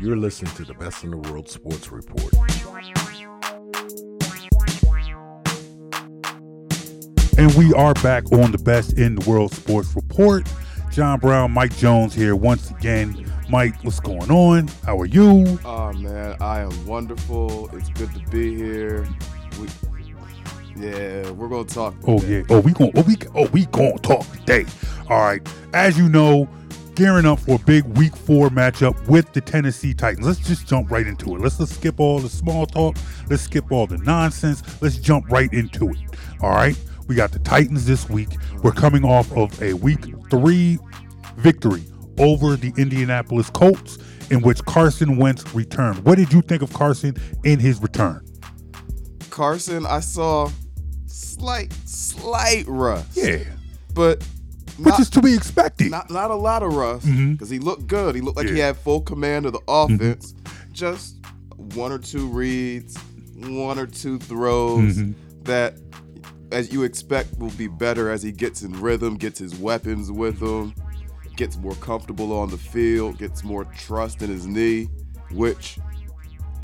You're listening to the Best in the World Sports Report. And we are back on the Best in the World Sports Report. John Brown, Mike Jones here once again. Mike, what's going on? How are you? Oh man, I am wonderful. It's good to be here. We, yeah, we're gonna talk. Oh yeah. Oh we going oh we oh we gonna talk today. All right. As you know, gearing up for a big week four matchup with the Tennessee Titans. Let's just jump right into it. Let's let's skip all the small talk. Let's skip all the nonsense. Let's jump right into it. All right. We got the Titans this week. We're coming off of a week three victory over the Indianapolis Colts, in which Carson Wentz returned. What did you think of Carson in his return? Carson, I saw slight, slight rust. Yeah. but Which not, is to be expected. not not a lot of rust because he looked good. He looked like he had full command of the offense. Just one or two reads, one or two throws Mhm. that, as you expect, will be better as he gets in rhythm, gets his weapons with him, gets more comfortable on the field, gets more trust in his knee, which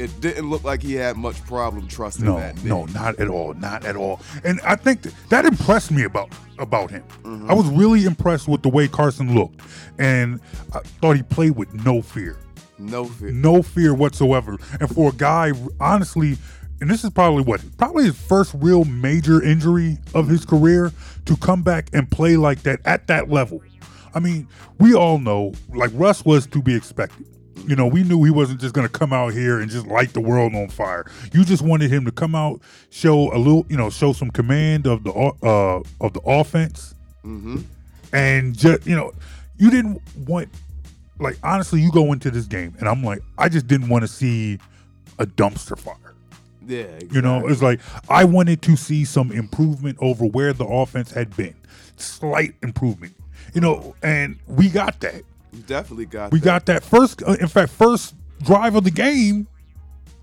it didn't look like he had much problem trusting No, that knee. no, not at all, not at all. And I think that, that impressed me about about him. Mm-hmm. I was really impressed with the way Carson looked, and I thought he played with no fear, No fear. no fear whatsoever. And for a guy, honestly, and this is probably what probably his first real major injury of his career to come back and play like that at that level. I mean, we all know like Russ was to be expected. You know, we knew he wasn't just going to come out here and just light the world on fire. You just wanted him to come out, show a little, you know, show some command of the uh of the offense, Mm-hmm. and just you know, you didn't want like honestly, you go into this game, and I'm like, I just didn't want to see a dumpster fire. Yeah. You know, exactly. it's like I wanted to see some improvement over where the offense had been, slight improvement. You know, and we got that. You definitely got We that. got that first. Uh, in fact, first drive of the game,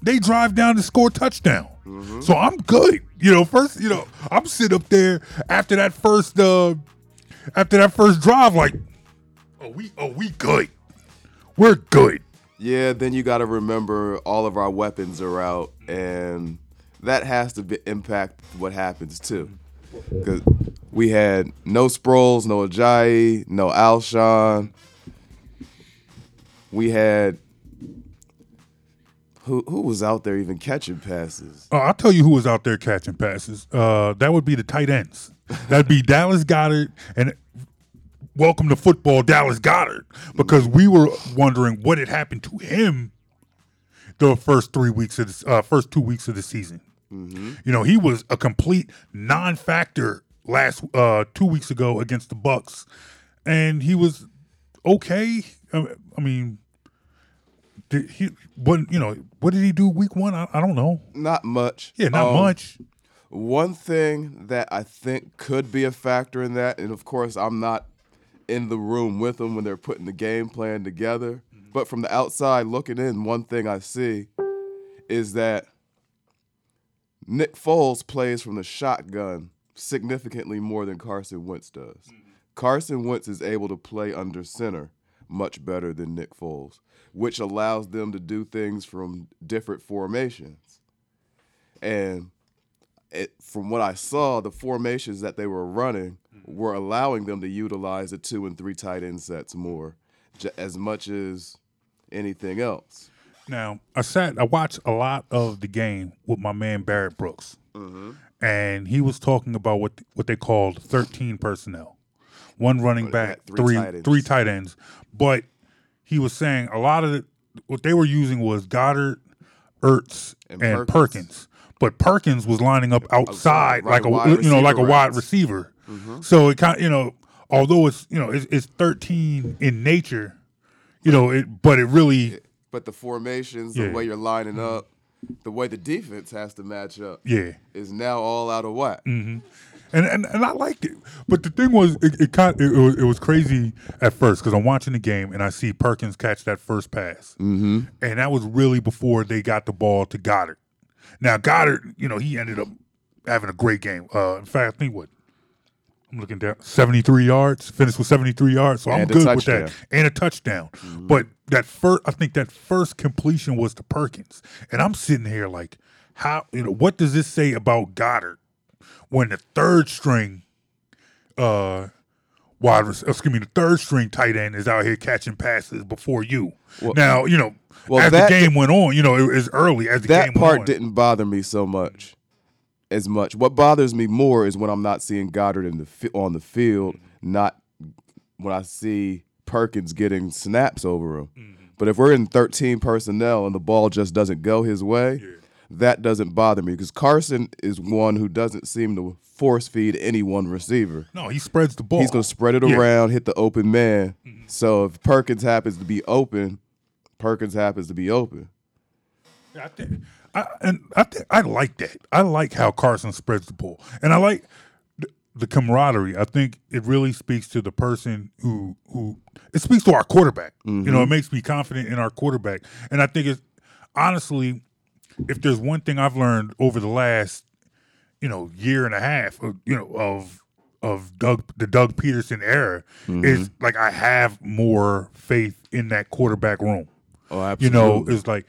they drive down to score touchdown. Mhm. So I'm good. You know, first, you know, I'm sitting up there after that first, uh after that first drive, like, oh, we, oh, we good. We're good. Yeah, then you got to remember all of our weapons are out, and that has to be, impact what happens too. Because we had no Sproles, no Ajayi, no Alshon. We had who who was out there even catching passes? Uh, I'll tell you who was out there catching passes. Uh, that would be the tight ends. That'd be Dallas Goedert and welcome to football, Dallas Goedert, because we were wondering what had happened to him the first three weeks of the uh, first two weeks of the season. You know, he was a complete non-factor last uh, two weeks ago against the Bucks, and he was okay. I I mean, did he? What you know? What did he do week one? I, I don't know. Not much. Yeah, not Um, much. One thing that I think could be a factor in that, and of course, I'm not in the room with them when they're putting the game plan together, but from the outside looking in, one thing I see is that Nick Foles plays from the shotgun significantly more than Carson Wentz does. Carson Wentz is able to play under center much better than Nick Foles, which allows them to do things from different formations. And it, from what I saw, the formations that they were running were allowing them to utilize the two and three tight end sets more, j- as much as anything else. Now, I sat, I watched a lot of the game with my man Barrett Brooks, mm-hmm. and he was talking about what what they called thirteen personnel, one running back, three three tight ends. three tight ends. But he was saying a lot of the, what they were using was Goedert, Ertz, and, And Perkins. Perkins. But Perkins was lining up outside, right, like a you know like a wide receiver. So it kind you know although it's you know it's, it's thirteen in nature, you know it but it really But the formations, Yeah. Mm-hmm. the way you're lining up, the way the defense has to match up, yeah. is now all out of whack. And and, and I liked it. But the thing was, it, it kind it, was, it was crazy at first because I'm watching the game and I see Perkins catch that first pass, mm-hmm. and that was really before they got the ball to Goedert. Now Goedert, you know, he ended up having a great game. Uh, in fact, I think what I'm looking down, 73 yards, finished with 73 yards, so I'm And a good with that, and a touchdown. But that first I think that first completion was to Perkins. And I'm sitting here like, how you know, what does this say about Goedert when the third string uh wide rec- excuse me, the third string tight end is out here catching passes before you. now, you know, well, as that- the game went on, you know, it was early as the that game part went on. didn't bother me so much as much. What bothers me more is when I'm not seeing Goedert in the fi- on the field, not when I see Perkins getting snaps over him. Mm-hmm. But if we're in 13 personnel and the ball just doesn't go his way, that doesn't bother me because Carson is one who doesn't seem to force feed any one receiver. No, he spreads the ball. He's going to spread it Yeah. Mm-hmm. around, hit the open man. So if Perkins happens to be open, Perkins happens to be open. Yeah, I think, I, and I think I like that. I like how Carson spreads the ball, and I like the, the camaraderie. I think it really speaks to the person who who it speaks to our quarterback. You know, it makes me confident in our quarterback, and I think it's honestly, if there's one thing I've learned over the last you know year and a half, of, you know of of Doug the Doug Pederson era, is like I have more faith in that quarterback room. Oh, absolutely. You know, it's like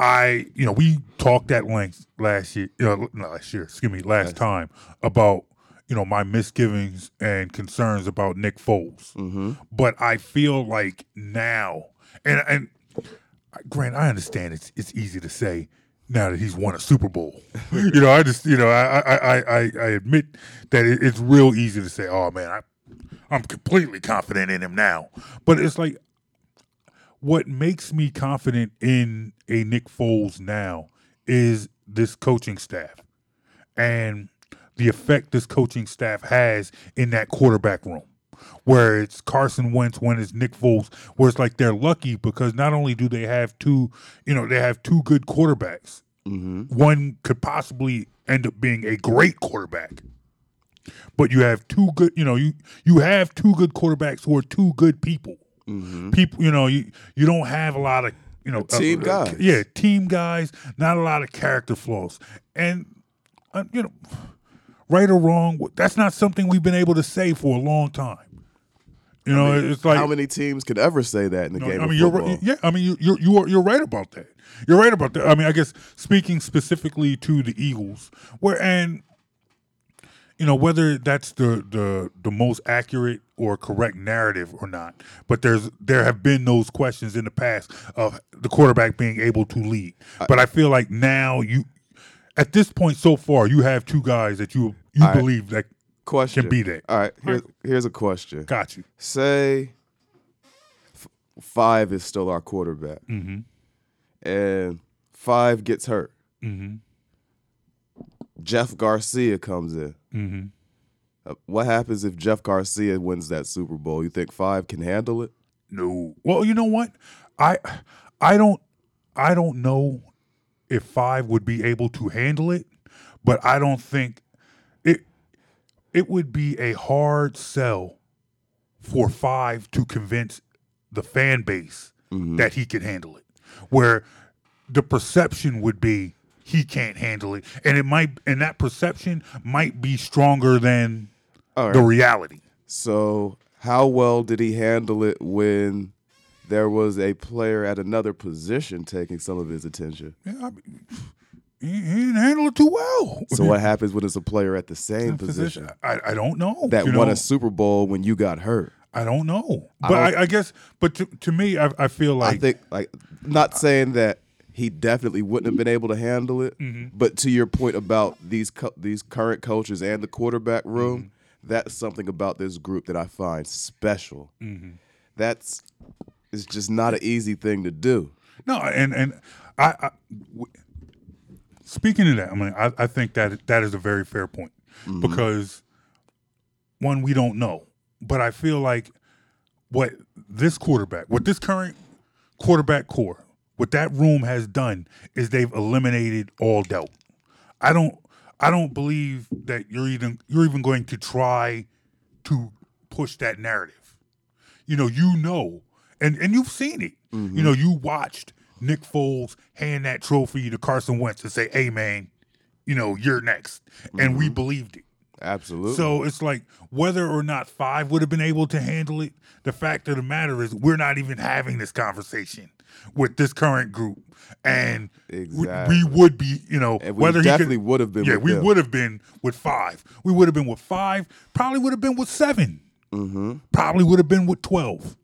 I, you know, we talked at length last year, you know, last year, excuse me, last time about, you know, my misgivings and concerns about Nick Foles. Mm-hmm. But I feel like now, and and Grant, I understand it's it's easy to say now that he's won a Super Bowl. you know, I just, you know, I I I I, admit that it, it's real easy to say, oh man, I I'm completely confident in him now. But it's like what makes me confident in a Nick Foles now is this coaching staff and the effect this coaching staff has in that quarterback room. Where it's Carson Wentz, when it's Nick Foles, where it's like they're lucky because not only do they have two, you know, they have two good quarterbacks. One could possibly end up being a great quarterback, but you have two good, you know, you you have two good quarterbacks who are two good people people you know you you don't have a lot of you know Team uh, uh, guys. yeah team guys not a lot of character flaws and uh, you know right or wrong that's not something we've been able to say for a long time you know it's like How many teams could ever say that in the no, game I mean, you're right. Yeah, I mean, you you're you are you're right about that. You're right about that. I mean, I guess speaking specifically to the Eagles, where and you know whether that's the the the most accurate or correct narrative or not, but there's there have been those questions in the past of the quarterback being able to lead. But I feel like now you, at this point so far, you have two guys that you you right. believe that Question. can be that. All right, here's, here's a question. got you. Say f- five is still our quarterback, Mm-hmm. and five gets hurt. Mm-hmm. Jeff Garcia comes in. Mm-hmm. Uh, what happens if Jeff Garcia wins that Super Bowl? You think five can handle it? No. Well, you know what? I I don't I don't know if five would be able to handle it, but I don't think it it would be a hard sell for five to convince the fan base mm-hmm. that he can handle it. Where the perception would be he can't handle it. And it might and that perception might be stronger than All the reality. So, how well did he handle it when there was a player at another position taking some of his attention? Yeah, I mean, he, didn't handle it too well. So, what happens when it's a player at the same position I, I don't know. that you won know? a Super Bowl when you got hurt? I don't know. But don't- I, I guess, but to, to me, I, I feel like I think, like, not saying that he definitely wouldn't have been able to handle it, Mm-hmm. but to your point about these co- these current coaches and the quarterback room, Mm-hmm. that's something about this group that I find special. Mm-hmm. That's it's just not an easy thing to do. no, and and I, I w- speaking of that, I mean, I, I think that that is a very fair point mm-hmm. because one, we don't know, but I feel like what this quarterback, what this current quarterback corps, what that room has done is they've eliminated all doubt. I don't I don't believe that you're even you're even going to try to push that narrative. You know, you know, and and you've seen it. You mm-hmm. know, you watched Nick Foles hand that trophy to Carson Wentz and say, "Hey, man, you know, you're next," and we mm-hmm. believed it. Absolutely. So it's like whether or not five would have been able to handle it. The fact of the matter is, we're not even having this conversation with this current group, and we- Exactly. we, would be, you know, And we whether definitely he could, would have been Yeah, we would have been with five. We would have been with five. Probably would have been with 7 Mm-hmm. Probably would have been with 12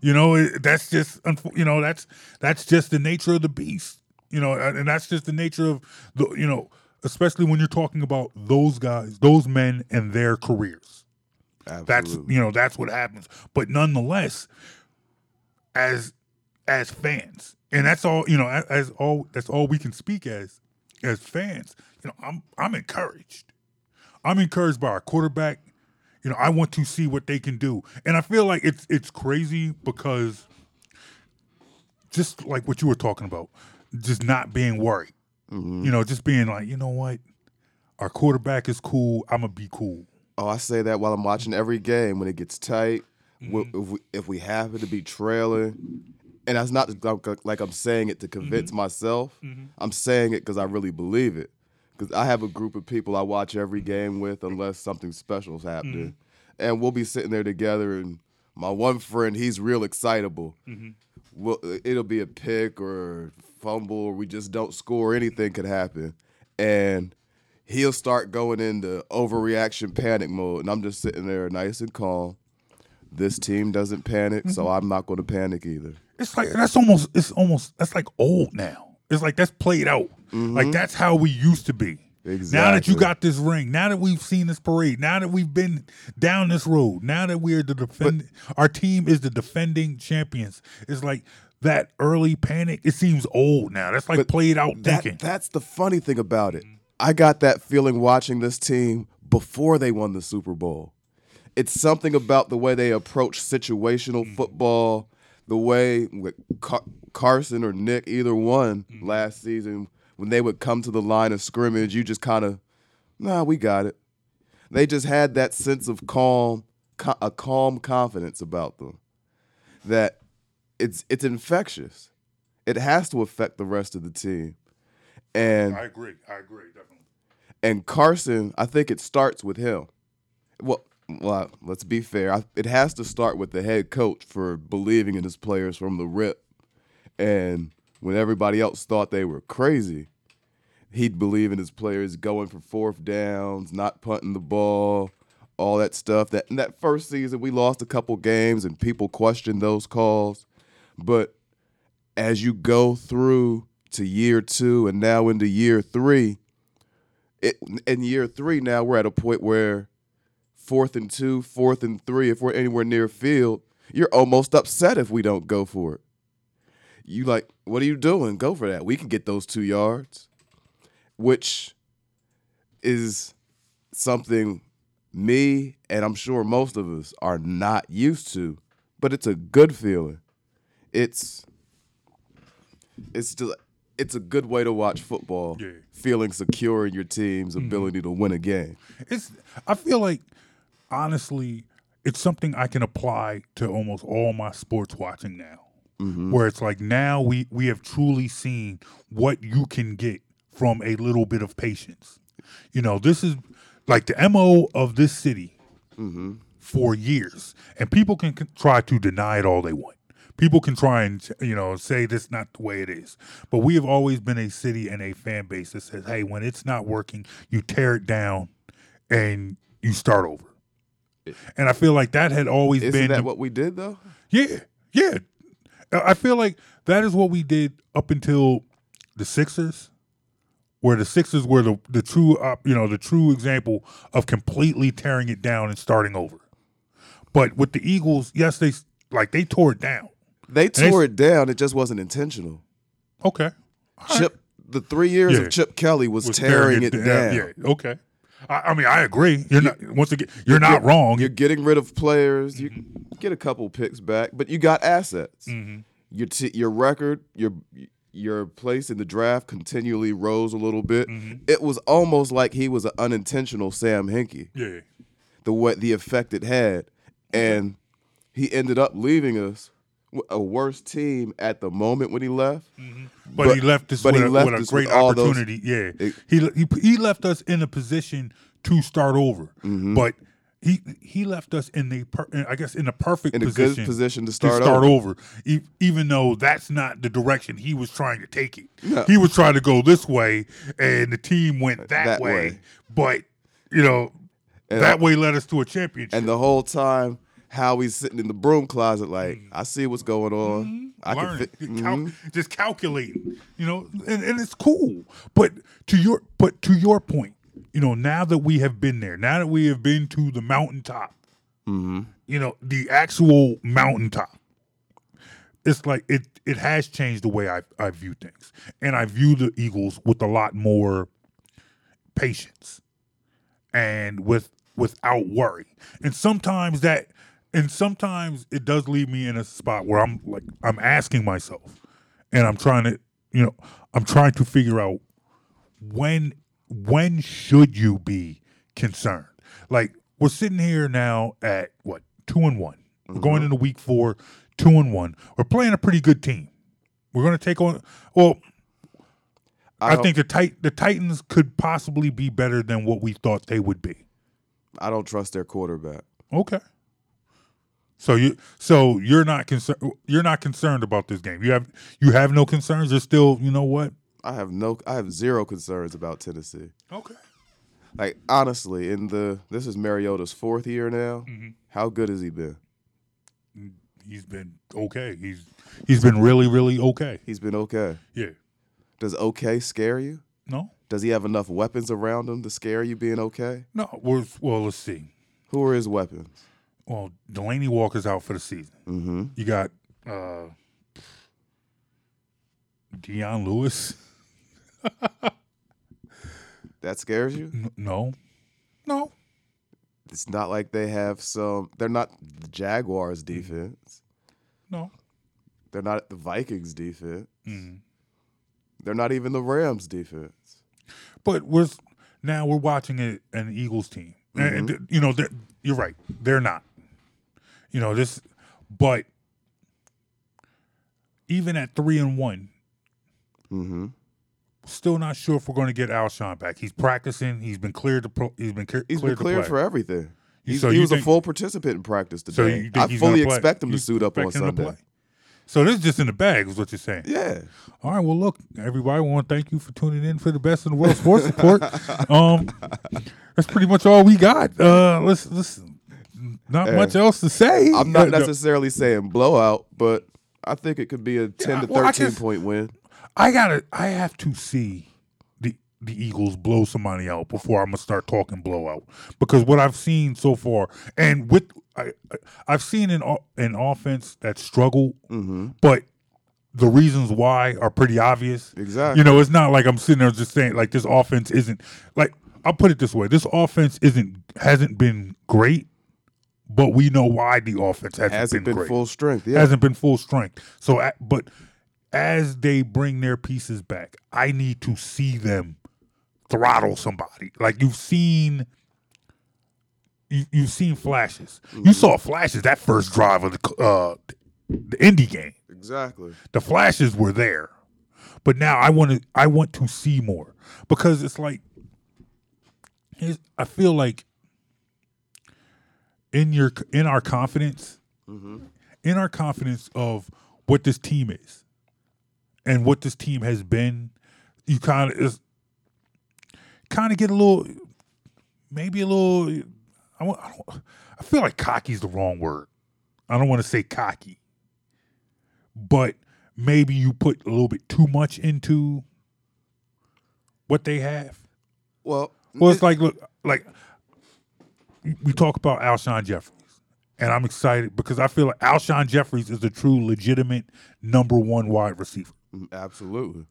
You know, that's just, you know, that's that's just the nature of the beast. You know, and that's just the nature of the, you know, especially when you're talking about those guys, those men and their careers. That's you know that's what happens. But nonetheless, as as fans, and that's all you know. As, as all that's all we can speak as as fans. You know, I'm I'm encouraged. I'm encouraged by our quarterback. You know, I want to see what they can do, and I feel like it's it's crazy because just like what you were talking about, just not being worried. You know, just being like, you know what, our quarterback is cool. I'm gonna be cool. Oh, I say that while I'm watching every game when it gets tight. Mm-hmm. If we if we happen to be trailing, and that's not like- like I'm saying it to convince Mm-hmm. myself. I'm saying it because I really believe it. Because I have a group of people I watch every game with, unless something special's happening, Mm-hmm. and we'll be sitting there together. And my one friend, he's real excitable. Mm-hmm. Well, it'll be a pick or fumble, or we just don't score. Anything could happen, and he'll start going into overreaction panic mode and I'm just sitting there nice and calm. This team doesn't panic, so Mm-hmm. I'm not going to panic either. it's like that's almost it's almost that's like old now. It's like that's played out. Like that's how we used to be. Now that you Mm-hmm. Got this ring, now that we've seen this parade, now that we've been down this road, now that we're the defend, our team is the defending champions. It's like that early panic. It seems old now. That's like played out That, thinking. that's the funny thing about it. I got that feeling watching this team before they won the Super Bowl. It's something about the way they approach situational Mm. football, the way Carson or Nick, either one Mm. last season, when they would come to the line of scrimmage, you just kind of, nah, we got it. They just had that sense of calm, a calm confidence about them that it's it's infectious. It has to affect the rest of the team. And I agree. I agree. Definitely. and Carson, I think it starts with him. Well, well, let's be fair. I, it has to start with the head coach for believing in his players from the rip. And when everybody else thought they were crazy, he'd believe in his players going for fourth downs, not punting the ball, all that stuff. That in that first season, we lost a couple games and people questioned those calls. But as you go through to year two and now into year three, it, in year three now we're at a point where fourth and two, fourth and three, if we're anywhere near field, you're almost upset if we don't go for it. You like, what are you doing? Go for that. We can get those two yards, which is something me and I'm sure most of us are not used to, but it's a good feeling. It's it's just, it's a good way to watch football. Yeah. Feeling secure in your team's mm-hmm. ability to win a game. It's. I feel like, honestly, it's something I can apply to almost all my sports watching now. Mm-hmm. Where it's like now we we have truly seen what you can get from a little bit of patience. You know, this is like the mo of this city mm-hmm. for years, and people can c- try to deny it all they want. People can try and you know say this is not the way it is, but we have always been a city and a fan base that says, "Hey, when it's not working, you tear it down and you start over." And I feel like that had always Isn't been that what we did though? yeah, yeah. I feel like that is what we did up until the Sixers, where the Sixers were the the true, uh, you know, the true example of completely tearing it down and starting over. But with the Eagles, yes, they like they tore it down. They they- tore it down. It just wasn't intentional. Okay, Chip, the three years Yeah. of Chip Kelly was, Was tearing, it da- down. Yeah, okay. I, I mean, I agree. You're not once again. You're not wrong. You're getting rid of players. You Mm-hmm. get a couple picks back, but you got assets. Your t- your record, your your place in the draft continually rose a little bit. Mm-hmm. It was almost like he was an unintentional Sam Hinkie. yeah, The what the effect it had, and he ended up leaving us a worse team at the moment when he left. But, But- he left us but with, he a, left with a great with all those- opportunity. yeah, It- he, he he left us in a position to start over. Mm-hmm. But he he left us in the per, I guess in a perfect In a position, good position to to start, start over. over, E- even though that's not the direction he was trying to take it. No. He was trying to go this way, and the team went that, That way. way. But you know, And that I- way led us to a championship. And the whole time, Howie's sitting in the broom closet, like, I see what's going on. I can learning, fit. just cal- mhm. just calculating, you know, and, and it's cool. But to your but to your point, you know, now that we have been there, now that we have been to the mountaintop, Mm-hmm. you know, the actual mountaintop, it's like it it has changed the way I I view things, and I view the Eagles with a lot more patience and with without worry. And sometimes that and sometimes it does leave me in a spot where I'm like I'm asking myself and I'm trying to, you know, I'm trying to figure out when when should you be concerned? Like we're sitting here now at what, 2 and 1. We're going mm-hmm. into week 4, 2 and 1. We're playing a pretty good team. We're going to take on well, I, don't- think the tit- the Titans could possibly be better than what we thought they would be. I don't trust their quarterback. Okay. So you so you're not concerned you're not concerned about this game. You have you have no concerns. You're still you know what? I have no, I have zero concerns about Tennessee. Okay. Like honestly, in the this is Mariota's fourth year now. Mm-hmm. How good has he been? He's been okay. He's he's been really really okay. He's been okay. Yeah. Does okay scare you? No. Does he have enough weapons around him to scare you being okay? No. Well, well let's see. Who are his weapons? Well, Delanie Walker's out for the season. Mm-hmm. You got uh Dion Lewis. That scares you? N- no. No. It's not like they have some. They're not the Jaguars defense. No. They're not the Vikings defense. Mm-hmm. They're not even the Rams defense. But we're now we're watching a, an Eagles team, Mm-hmm. you know you're right. They're not. You know this, but even at three and one, Mm-hmm. still not sure if we're going to get Alshon back. He's practicing. He's been cleared to. Pro, he's been clear, He's cleared been cleared for everything. He's, So he was a full participant in practice today. So you think I he's fully expect him You to suit up on Sunday. So this is just in the bag, is what you're saying. Yeah. All right. Well, look, everybody. I want to thank you for tuning in for the best in the world sports report. Um, that's pretty much all we got. Uh, let's let's not Hey, much else to say. I'm not necessarily saying blowout, but I think it could be a 10 to well, I 13 just- point win. I gotta. I have to see the the Eagles blow somebody out before I'm gonna start talking blowout because what I've seen so far, and with I, I- I've seen an an offense that struggled, Mm-hmm. but the reasons why are pretty obvious. Exactly. You know, it's not like I'm sitting there just saying like this offense isn't like I'll put it this way: this offense isn't hasn't been great, but we know why the offense hasn't, Hasn't been, been full strength. Yeah. Hasn't been full strength. So, but as they bring their pieces back, I need to see them throttle somebody. Like you've seen. You, you've seen flashes. You saw flashes that first drive of the uh, the Indy game exactly. the flashes were there but now i want to i want to see more because it's like i feel like in your in our confidence mm-hmm. in our confidence of what this team is and what this team has been you kind of is kind of get a little maybe a little I, I don't i feel like cocky is the wrong word. I don't want to say cocky. But maybe you put a little bit too much into what they have. Well, Well, it's like look, like we talk about Alshon Jeffries, and I'm excited because I feel like Alshon Jeffries is a true, legitimate number one wide receiver. absolutely.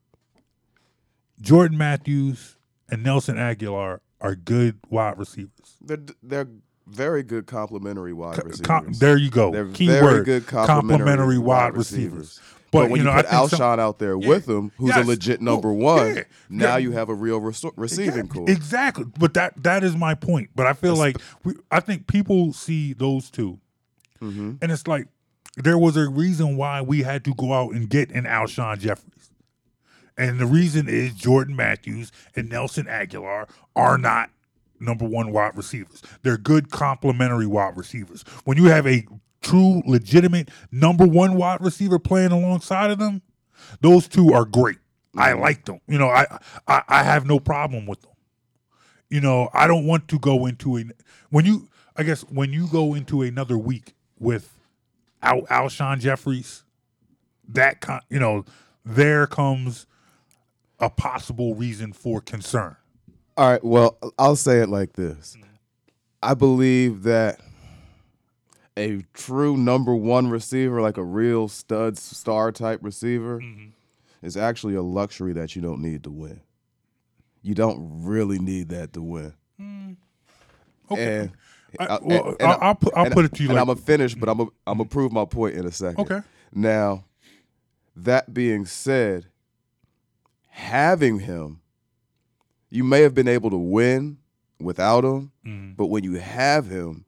Jordan Matthews and Nelson Agholor are good wide receivers. They're they're very good complementary wide receivers. Com- there you go. They're Key very word, good complementary, wide receivers. But, when you you, know, I put some- Alshon out there Yeah. with him, who's Yes. a legit number one, yeah. now Yeah. you have a real res- receiving exactly, corps. Exactly. But that that is my point. But I feel like we, I think people see those 2 Mm-hmm. and it's like there was a reason why we had to go out and get an Alshon Jeffries, and the reason is Jordan Matthews and Nelson Agholor are not number one wide receivers. They're good complementary wide receivers. When you have a true, legitimate number one wide receiver playing alongside of them, those two are great. I like them. You know, I, I I have no problem with them. You know, I don't want to go into a when you I guess when you go into another week with Al, Alshon Jeffries, that con, you know, there comes a possible reason for concern. All right. Well, I'll say it like this. Mm-hmm. I believe that a true number one receiver, like a real stud star type receiver, is actually a luxury that you don't need to win. You don't really need that to win. Okay. And, I- uh, well, and- and I'll- I'll put- I'll put it to you And like- I'm gonna finish, but I'm gonna I'm gonna prove my point in a second. Okay. Now, that being said, having him, you may have been able to win without him, Mm-hmm. but when you have him,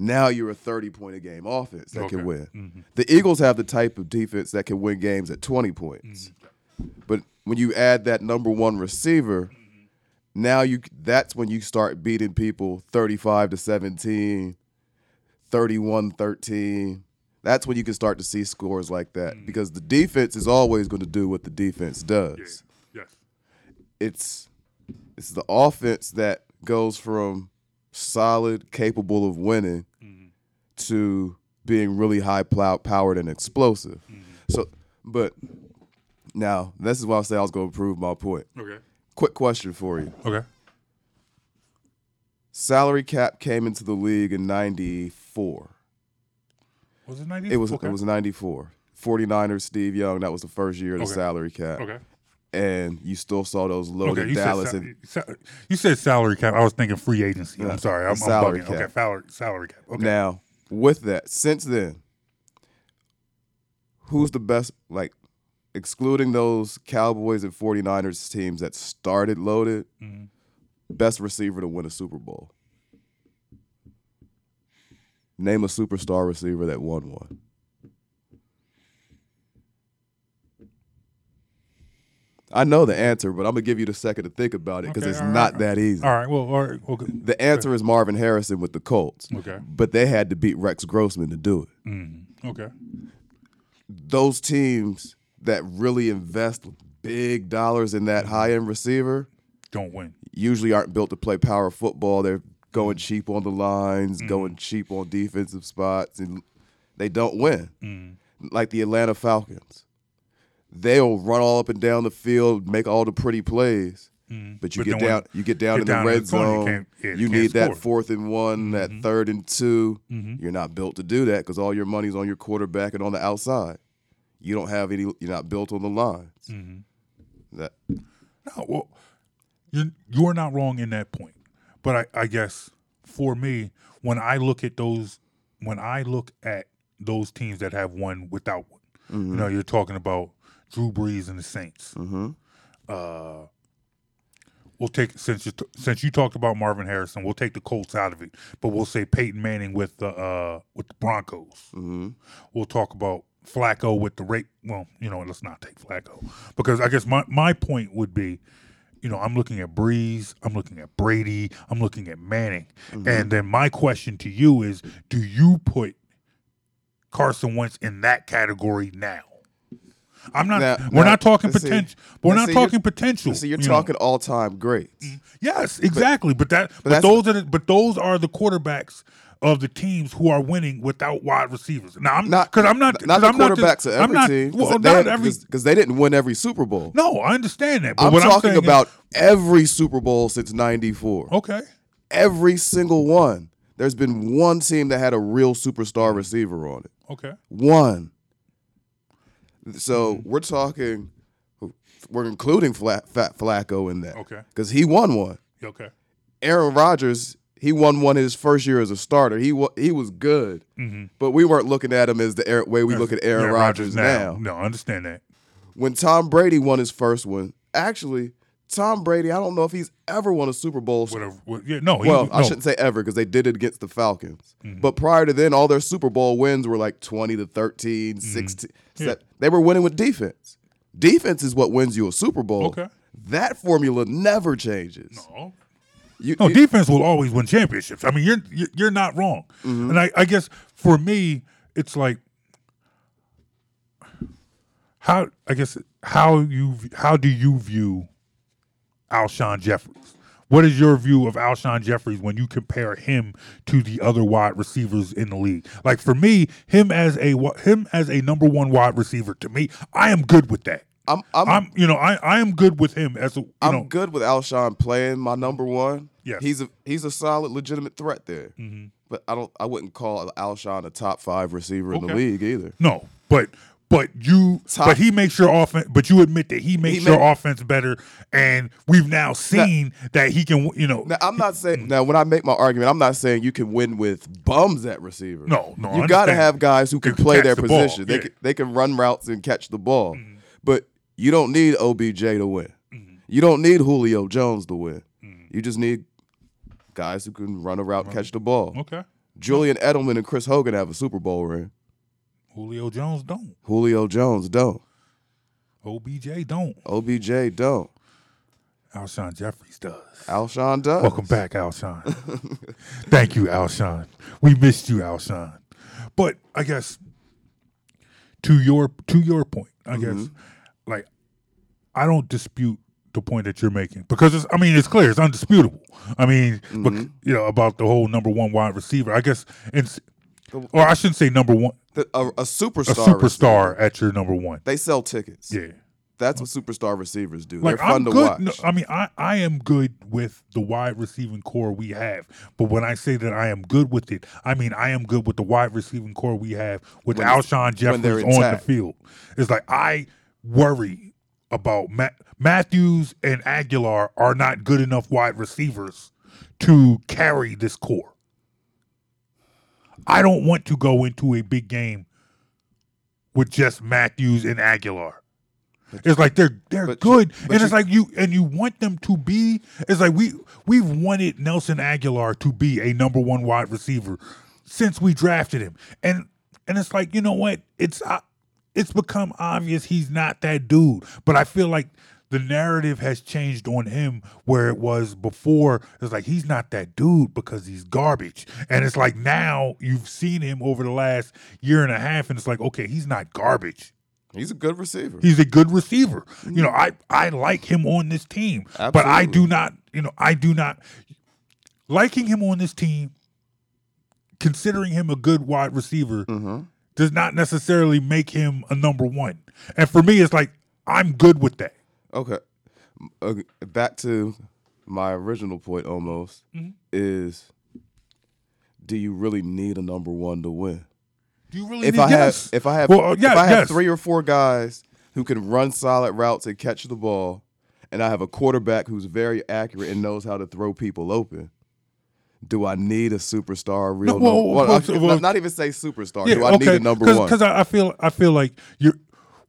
now you're a 30 point a game offense that Okay. can win. Mm-hmm. The Eagles have the type of defense that can win games at 20 points. Mm-hmm. But when you add that number one receiver, now you that's when you start beating people 35 to 17, 31 13. That's when you can start to see scores like that Mm-hmm. because the defense is always going to do what the defense does. Yes. It's it's the offense that goes from solid, capable of winning Mm-hmm. To being really high plow- powered and explosive. Mm-hmm. So, but now this is why I say I was going to prove my point. Okay. Quick question for you. Okay. Salary cap came into the league in 94. Was it ninety? It was okay. it was 94. 49ers, Steve Young, that was the first year of the Okay. salary cap. okay. And you still saw those loaded Okay, Dallas said, and sal- sa- you said salary cap. I was thinking free agency. I'm sorry. I'm, I'm salary bugging. cap. Okay, salary, salary cap. Okay. Now, with that, since then, who's the best, like, excluding those Cowboys and 49ers teams that started loaded, Mm-hmm. best receiver to win a Super Bowl? Name a superstar receiver that won one. I know the answer, but I'm gonna give you the second to think about it because Okay, it's not right. that easy. All right. Well, all right. Okay. The answer is Marvin Harrison with the Colts. Okay. But they had to beat Rex Grossman to do it. Mm, okay. Those teams that really invest big dollars in that mm-hmm. high end receiver Don't win. usually aren't built to play power football. They're going mm-hmm. cheap on the lines, going cheap on defensive spots, and they don't win. Like the Atlanta Falcons. They'll run all up and down the field, make all the pretty plays. Mm-hmm. But you But get down, you get down get in the down in red the corner, you zone. yeah, you you need that fourth and one, that mm-hmm. third and 2 mm-hmm. You're not built to do that because all your money's on your quarterback and on the outside. You don't have any. You're not built on the lines. That No, well, you you're not wrong in that point. But I, I guess for me, when I look at those, when I look at those teams that have won without one, you know, you're talking about Drew Brees and the Saints. Uh, we'll take since you since you talked about Marvin Harrison, we'll take the Colts out of it, but we'll say Peyton Manning with the uh, with the Broncos. We'll talk about Flacco with the rate. Well, you know, let's not take Flacco because I guess my my point would be, you know, I'm looking at Brees, I'm looking at Brady, I'm looking at Manning, and then my question to you is, do you put Carson Wentz in that category now? I'm not. Now- we're now, not talking potential. We're not see, talking potential. so you're you talking all time greats. Mm, yes, exactly. But, that, but, that's- those are the, but those are the quarterbacks of the teams who are winning without wide receivers. Now I'm Not because I'm not not 'cause the I'm not quarterbacks just- of I'm every not, team Well, because not they, every. because they didn't win every Super Bowl. No, I understand that. But I'm talking is- about every Super Bowl since '94. okay. Every single one. There's been one team that had a real superstar receiver on it. Okay. One. So Mm-hmm. we're talking, we're including Fat Flacco in that. Okay. Because he won one. Okay. Aaron Rodgers, he won one his first year as a starter. He wa- he was good, but we weren't looking at him as the Aaron- way we look at Aaron Mm-hmm. Rodgers now. No, I understand that. When Tom Brady won his first one, actually, Tom Brady, I don't know if he's ever won a Super Bowl. Whatever. what- yeah, no. Well, I no. Mm-hmm. shouldn't say ever because they did it against the Falcons. But prior to then, all their Super Bowl wins were like 20 to 13, 16. Yeah. They were winning with defense. Defense is what wins you a Super Bowl. Okay. That formula never changes. No. You, No, you- defense will always win championships. I mean, you're you're, you're not wrong. Mm-hmm. And I, I guess for me, it's like how I guess how you how do you view Alshon Jeffries? What is your view of Alshon Jeffries when you compare him to the other wide receivers in the league? Like for me, him as a him as a number one wide receiver, to me, I am good with that. I'm I'm I'm you know I I am good with him as a you I'm know good with Alshon playing my number one. Yeah, he's a he's a solid, legitimate threat there. Mm-hmm. But I don't I wouldn't call Alshon a top five receiver in the league either. No, but but you Top- but he makes your offense. But you admit that he makes He your ma- offense better, and we've now seen that he can. You know, Now I'm not saying now when I make my argument, I'm not saying you can win with bums at receiver. No, no, you got to have guys who can play their the position. They yeah. Mm-hmm. can, they can run routes and catch the ball, but you don't need OBJ to win. You don't need Julio Jones to win. Mm-hmm. You just need guys who can run a route, and catch the ball. okay. Julian Edelman and Chris Hogan have a Super Bowl ring. Julio Jones don't. Julio Jones don't. OBJ don't. OBJ don't. Alshon Jeffries does. Alshon does. Welcome back, Alshon. Thank you, Alshon. We missed you, Alshon. But I guess to your to your point, I guess Mm-hmm. like I don't dispute the point that you're making because it's, I mean it's clear, it's undisputable. I mean, Mm-hmm. you know about the whole number one wide receiver. I guess it's or I shouldn't say number one, The- a, a a superstar. superstar receiver. at your number one. They sell tickets. Yeah. That's what superstar receivers do. Like They're fun I'm to good. watch. no, I mean, I, I am good with the wide receiving corps we have. But when I say that I am good with it, I mean I am good with the wide receiving corps we have with When Alshon Jeffries on the field. It's like I worry about Ma- Matthews and Agholor are not good enough wide receivers to carry this corps. I don't want to go into a big game with just Matthews and Agholor. It's like they're they're but you- good, but and it's you- like you and you want them to be. It's like we we've wanted Nelson Agholor to be a number one wide receiver since we drafted him, and and it's like you know what? It's uh, it's become obvious he's not that dude. But I feel like the narrative has changed on him where it was before. It's like he's not that dude because he's garbage, and it's like now you've seen him over the last year and a half, and it's like okay, he's not garbage. He's a good receiver. He's a good receiver. You know, I I like him on this team, but I do not. You know, I do not liking him on this team. Considering him a good wide receiver Mm-hmm. does not necessarily make him a number one. And for me, it's like I'm good with that. Okay. Uh, back to my original point almost Mm-hmm. is do you really need a number one to win? Do you really If need I yes. have if I have well, uh, yeah, if I have yes. three or four guys who can run solid routes and catch the ball, and I have a quarterback who's very accurate and knows how to throw people open, do I need a superstar? Real No, well, number- well, well, well- not even say superstar. yeah, do I okay. need a number Cause, one? Because I, I feel I feel like you're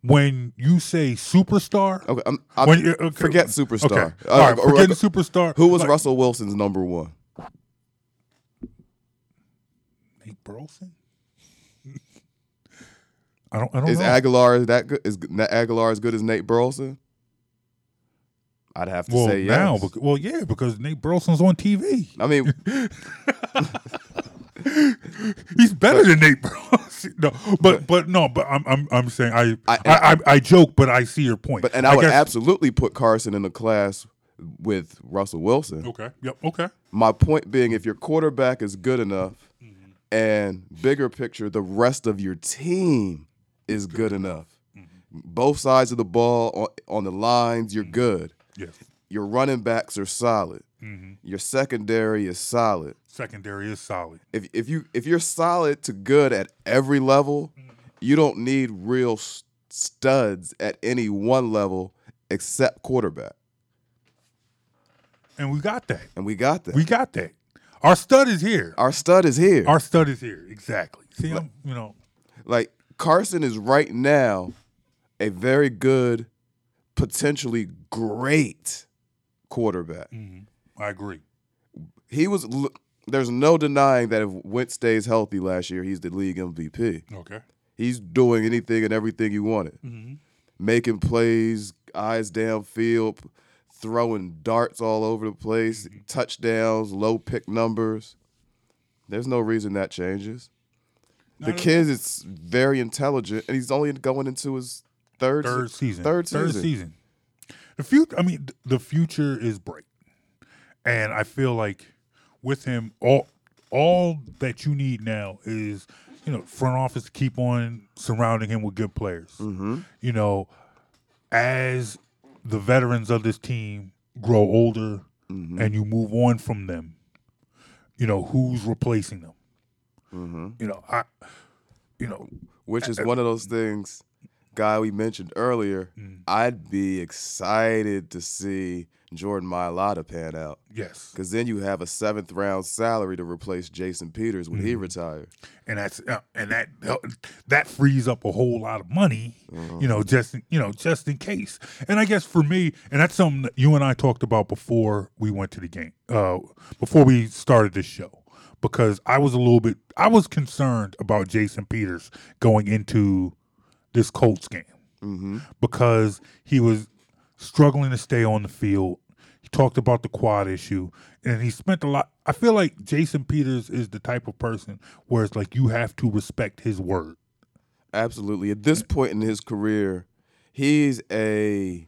when you say superstar. okay, I, when you- okay, forget superstar. Okay. All right, Uh, or- forgetting superstar. Who was like, Russell Wilson's number one? Nate Burleson. I don't. I don't Is know. Agholor that good? Is Agholor as good as Nate Burleson? I'd have to well, say yes. now, well, yeah, because Nate Burleson's on TV. I mean, He's better than Nate Burleson. No, but but no, but I'm I'm I'm saying I I- I, I, I, joke, but I see your point. but and I, would guess- absolutely put Carson in the class with Russell Wilson. Okay. Yep. Okay. My point being, if your quarterback is good enough, mm-hmm. and bigger picture, the rest of your team is good enough. Mm-hmm. Both sides of the ball on, on the lines, you're mm-hmm. good. Yes. Your running backs are solid. Your secondary is solid. Secondary is solid. if if you if you're solid to good at every level, mm-hmm. you don't need real studs at any one level except quarterback, And we got that. and we got that. We got that. Our stud is here. Our stud is here. Our stud is here. Exactly. See, I'm, you know, like Carson is right now a very good, potentially great quarterback. Mm-hmm. I agree. He was. There's no denying that if Wentz stays healthy last year, he's the league MVP. Okay. He's doing anything and everything you wanted. Mm-hmm. Making plays, eyes downfield, throwing darts all over the place, Mm-hmm. touchdowns, low pick numbers. There's no reason that changes. The Not at kid is very intelligent, and he's only going into his third third se- season. Third season. The future. I mean, the future is bright, and I feel like with him, all all that you need now is you know front office to keep on surrounding him with good players. Mm-hmm. You know, as the veterans of this team grow older Mm-hmm. and you move on from them, you know who's replacing them. Mm-hmm. You know, I, you know, Which is one of those things, guy we mentioned earlier. Mm. I'd be excited to see Jordan Mailata pan out. yes, Because then you have a seventh round salary to replace Jason Peters when Mm-hmm. he retired. and that's uh, and that that frees up a whole lot of money, you know, just in- you know, just in case. And I guess for me, and that's something that you and I talked about before we went to the game, uh, before we started this show, because I was a little bit, I was concerned about Jason Peters going into this Colts game Mm-hmm. because he was struggling to stay on the field. Talked about the quad issue, and he spent a lot. I feel like Jason Peters is the type of person where it's like you have to respect his word. Absolutely. At this point in his career, he's a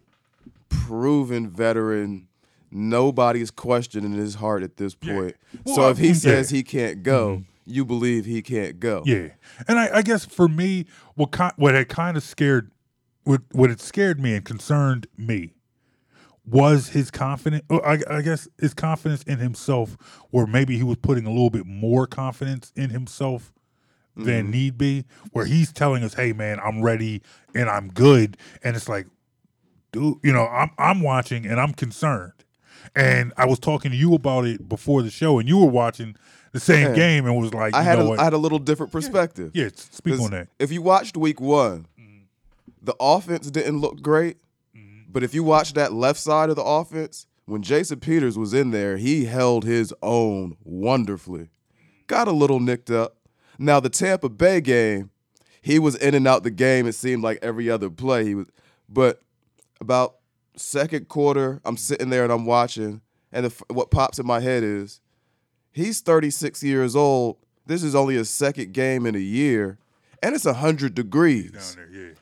proven veteran. Nobody's questioning his heart at this point. Well, so if he yeah. says he can't go, mm-hmm. you believe he can't go. Yeah, and I, I guess for me, what what had kind of scared, what what had scared me and concerned me, was his confidence. Oh, I, I guess his confidence in himself, or maybe he was putting a little bit more confidence in himself than mm-hmm. need be. Where he's telling us, "Hey, man, I'm ready and I'm good," and it's like, dude, you know, I'm I'm watching and I'm concerned. And I was talking to you about it before the show, and you were watching the same Yeah. game and was like, I had know a, what? I had a little different perspective. Yeah, s- speak on that. If you watched week one, mm-hmm. the offense didn't look great. But if you watch that left side of the offense, when Jason Peters was in there, he held his own wonderfully. Got a little nicked up. Now the Tampa Bay game, he was in and out the game. It seemed like every other play he was. But about second quarter, I'm sitting there and I'm watching, and the, what pops in my head is, he's 36 years old. This is only his second game in a year, and it's 100 degrees. There, yeah.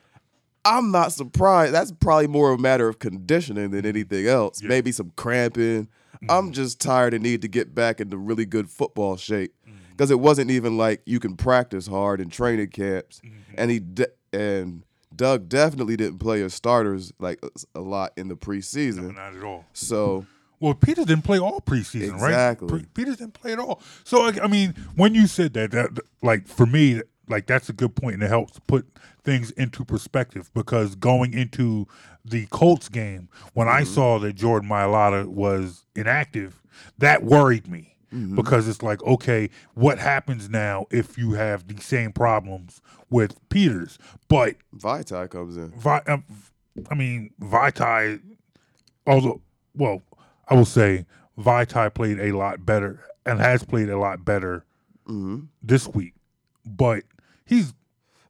I'm not surprised. That's probably more a matter of conditioning than mm-hmm. anything else. Yeah. Maybe some cramping. I'm mm-hmm. just tired and need to get back into really good football shape mm-hmm. because it wasn't even like you can practice hard in training camps. And he de- and Doug definitely didn't play his starters like a lot in the preseason. Not at all. So Well, Peters didn't play all preseason, right? Exactly. Peters didn't play at all. So, I, I mean, when you said that, that, like for me, like that's a good point, and it helps put things into perspective because going into the Colts game, when I mm-hmm. saw that Jordan Mailata was inactive, that worried me. Mm-hmm. Because it's like, okay, what happens now if you have the same problems with Peters? But Vaitai comes in. Vi- um, I mean, Vaitai, although, well, I will say Vaitai played a lot better and has played a lot better mm-hmm. this week. But he's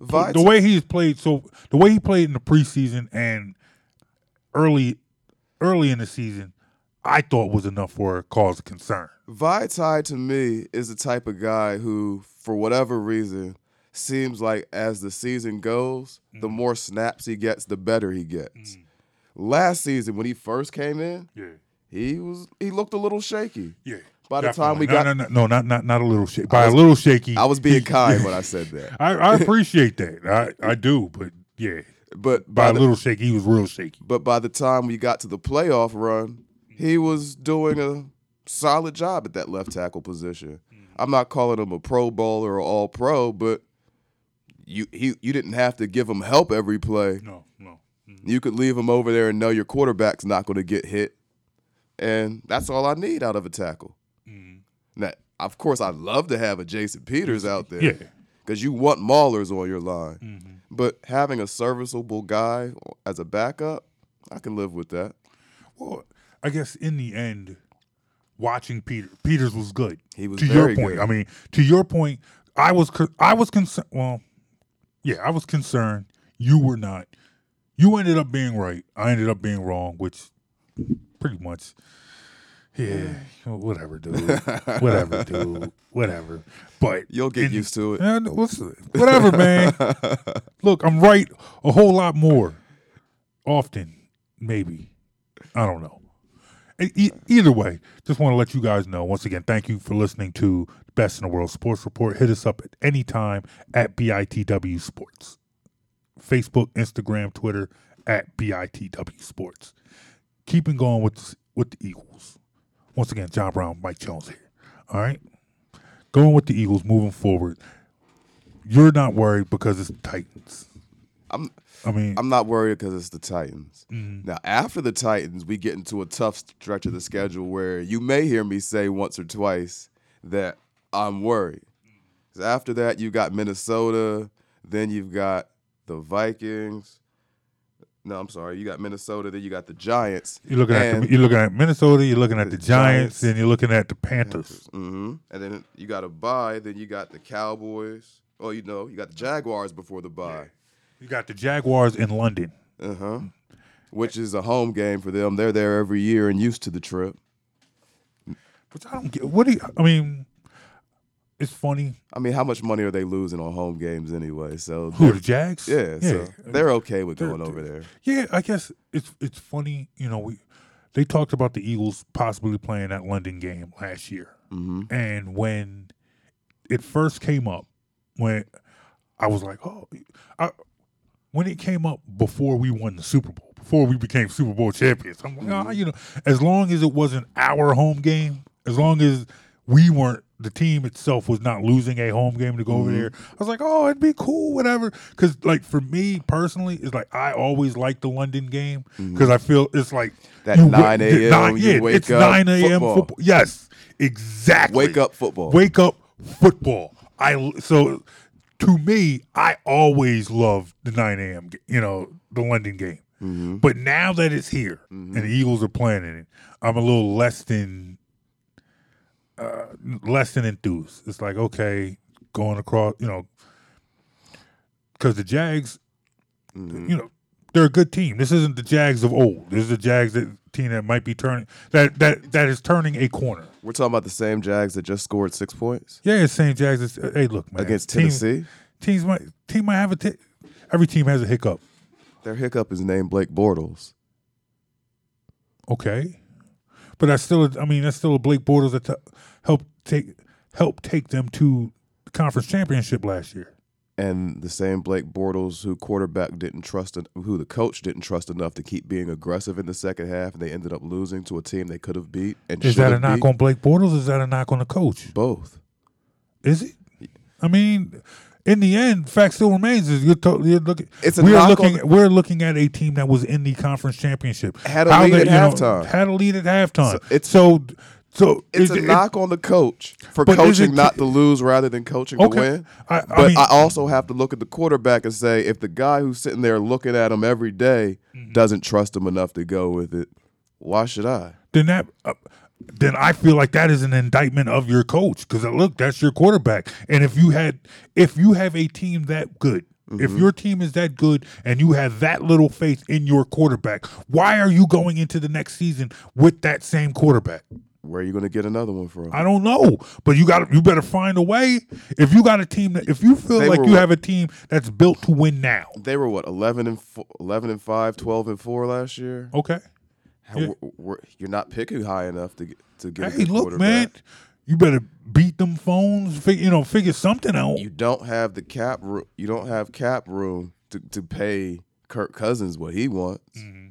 Vaitai, the way he's played. So the way he played in the preseason and early, early in the season, I thought was enough for a cause of concern. Vaitai to me is the type of guy who, for whatever reason, seems like as the season goes, the Mm. more snaps he gets, the better he gets. Last season, when he first came in, Yeah, he was he looked a little shaky. yeah. By the time we Definitely. got- no, no, no, no, not not a little shaky. By was- a little shaky. I was being kind when I said that, I, I appreciate that. I, I do, but yeah, but by by a the, little shaky, he was real shaky. but by the time we got to the playoff run, he was doing a solid job at that left tackle position. I'm not calling him a Pro Bowler or All Pro, but you he you didn't have to give him help every play. No, no. Mm-hmm. You could leave him over there and know your quarterback's not going to get hit. And that's all I need out of a tackle. Now, of course, I'd love to have a Jason Peters out there. Yeah. Because you want Maulers on your line. Mm-hmm. But having a serviceable guy as a backup, I can live with that. Well, I guess in the end, watching Peter Peters was good. He was to very your point. good. I mean, to your point, I was I was concerned. Well, yeah, I was concerned. You were not. You ended up being right. I ended up being wrong, which pretty much. Yeah, whatever, dude. whatever, dude. Whatever. But You'll get in- used to it. and whatever, man. Look, I'm right a whole lot more often, maybe. I don't know. E- either way, just want to let you guys know once again. Thank you for listening to Best in the World Sports Report. Hit us up at any time at BITW Sports, Facebook, Instagram, Twitter at BITW Sports. Keeping going with with the Eagles. Once again, John Brown, Mike Jones here. All right, going with the Eagles, moving forward. You're not worried because it's the Titans. I'm I mean, I'm not worried because it's the Titans. Mm-hmm. Now, after the Titans, we get into a tough stretch of the schedule where you may hear me say once or twice that I'm worried. 'Cause after that, you got Minnesota, then you've got the Vikings. No, I'm sorry. You got Minnesota, then you got the Giants. You're looking at the, you're looking at Minnesota. You're looking at the, the Giants, Giants. and you're looking at the Panthers. hmm And then you got a bye. Then you got the Cowboys. Oh, you know, you got the Jaguars before the bye. You got the Jaguars in London. Uh huh. Which is a home game for them. They're there every year and used to the trip. Which I don't get. What do you, I mean? It's funny. I mean, how much money are they losing on home games anyway? So Who the Jags? yeah, so they're okay with They're- going over there. Yeah, I guess it's it's funny. You know, we they talked about the Eagles possibly playing that London game last year, hmm and when it first came up, when I was like, oh, I, when it came up before we won the Super Bowl, before we became Super Bowl champions, I'm like, ah, you know, as long as it wasn't our home game, as long as we weren't. The team itself was not losing a home game to go over there. Mm-hmm. I was like, oh, it'd be cool, whatever. Because, like, for me personally, it's like I always like the London game mm-hmm. because I feel it's like That you nine a.m. nine- you yeah, wake it's up, 9 a.m. football. football. Yes, exactly. Wake up football. Wake up football. I so to me, I always loved the 9 a.m. You know, the London game. hmm But now that it's here mm-hmm. and the Eagles are playing in it, I'm a little less than uh, less than enthused. It's like okay, going across, you know, because the Jags, hmm you know, they're a good team. This isn't the Jags of old. This is the Jags that team that might be turning that that that is turning a corner. We're talking about the same Jags that just scored six points Yeah, it's St. Jags. Is, hey, look, man. against team- Tennessee. teams might team might have a t- every team has a hiccup. Their hiccup is named Blake Bortles. Okay, but that's still a, I mean that's still a Blake Bortles that t- helped take helped take them to the conference championship last year. And the same Blake Bortles, who quarterback didn't trust, who the coach didn't trust enough to keep being aggressive in the second half, and they ended up losing to a team they could have beat and Is that a knock beat. on Blake Bortles? Is that a knock on the coach? Both. Is it? I mean, in the end, fact still remains is you're, to, you're looking. It's a we're looking. on- we're looking at a team that was in the conference championship. Had a How lead they- at you know, halftime. had a lead at halftime. So it's- so so It's is a it- knock on the coach for coaching it- not to lose rather than coaching Okay. to win. I, I But I, also have to look at the quarterback and say, if the guy who's sitting there looking at him every day Mm-hmm. doesn't trust him enough to go with it, why should I? then that uh, then I feel like that is an indictment of your coach because look, that's your quarterback, and if you had if you have a team that good. Mm-hmm. If your team is that good and you have that little faith in your quarterback, why are you going into the next season with that same quarterback? Where are you going to get another one from? I don't know, but you got you better find a way. If you got a team that if you feel They like you what? have a team that's built to win now, they were what 11 and fo- 11 and 5, 12 and 4 last year. okay. How- yeah. we're- we're- you're not picking high enough to get to get. Hey, look, man, you better beat them phones. Fig, you know, figure something out. You don't have the cap room. You don't have cap room to, to pay Kirk Cousins what he wants. Mm-hmm.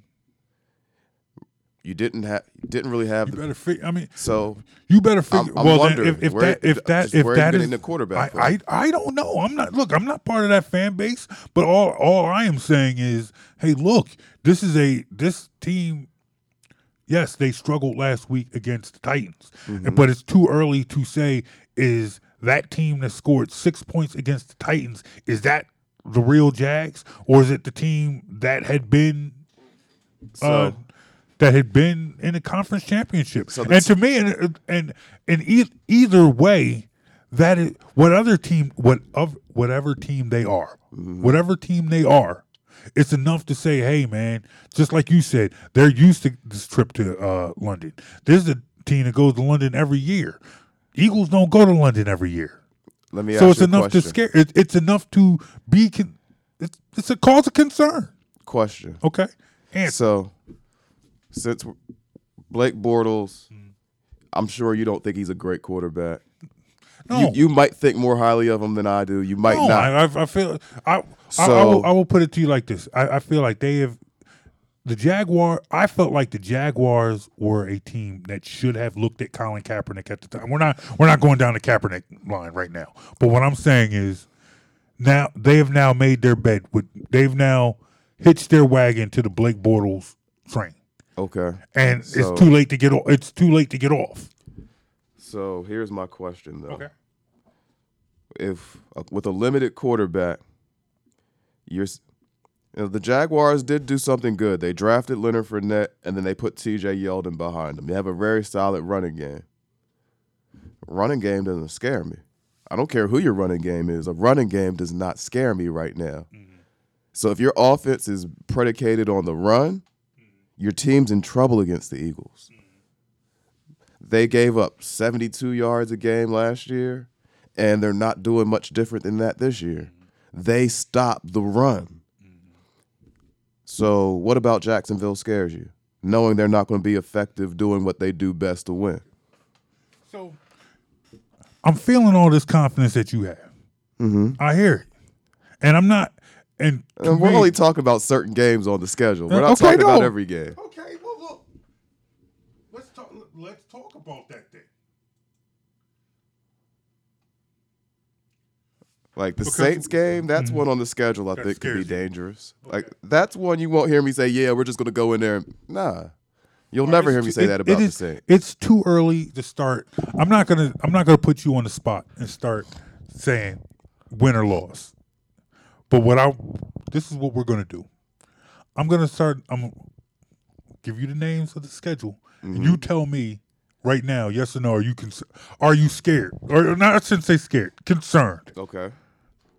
You didn't have. Didn't really have You the. better figure. I mean, So you better I'm. I'm well, then wondering if, if where, that if that if that is the quarterback. I. I I don't know. I'm not. Look, I'm not part of that fan base. But all all I am saying is, hey, look, this is a this team. Yes, they struggled last week against the Titans, Mm-hmm. but it's too early to say is that team that scored six points against the Titans is that the real Jags or is it the team that had been uh, So- that had been in the conference championship. So and to me, and and in e- either way, that is what other team, what of whatever team they are, Mm-hmm. whatever team they are, it's enough to say, hey, man, just like you said, they're used to this trip to uh, London. There's a team that goes to London every year. Eagles don't go to London every year. Let me ask so it's enough question. to scare. It, it's enough to be. Con- it's, it's a cause of concern. Question. Okay. Answer. So, since Blake Bortles, Mm. I'm sure you don't think he's a great quarterback. No. You, you might think more highly of him than I do. You might No, not. I, I, feel. I, I, I, will, I will put it to you like this. I, I feel like they have the Jaguar. I felt like the Jaguars were a team that should have looked at Colin Kaepernick at the time. We're not. We're not going down the Kaepernick line right now. But what I'm saying is, now they have now made their bed. With they've now hitched their wagon to the Blake Bortles train, okay. and So- it's too late to get. off. It's too late to get off. So here's my question though. Okay. If uh, with a limited quarterback, you're you know, the Jaguars did do something good. They drafted Leonard Fournette and then they put T.J. Yeldon behind them. They have a very solid running game. Running game doesn't scare me. I don't care who your running game is. A running game does not scare me right now. So if your offense is predicated on the run, your team's in trouble against the Eagles. They gave up 72 yards a game last year, and they're not doing much different than that this year. They stopped the run. So, what about Jacksonville scares you? Knowing they're not going to be effective doing what they do best to win. So I'm feeling all this confidence that you have. Mm-hmm. I hear it, and I'm not. And, And we're me- only talking about certain games on the schedule. We're Uh, not okay, talking about every game. Okay, well look. Let's talk. Let's talk about that then. Like the Because-. Saints game, that's one on the schedule I That think could be scares you. dangerous. Like that's one you won't hear me say, "Yeah, we're just going to go in there." and Nah, you'll never hear me say It- that it about the is- Saints. It's too early to start. I'm not gonna. I'm not gonna put you on the spot and start saying win or loss. But what I, this is what we're gonna do. I'm gonna start. I'm gonna give you the names of the schedule, and Mm-hmm. you tell me right now, yes or no. Are you cons- Are you scared? Or not? I shouldn't say scared. Concerned. Okay.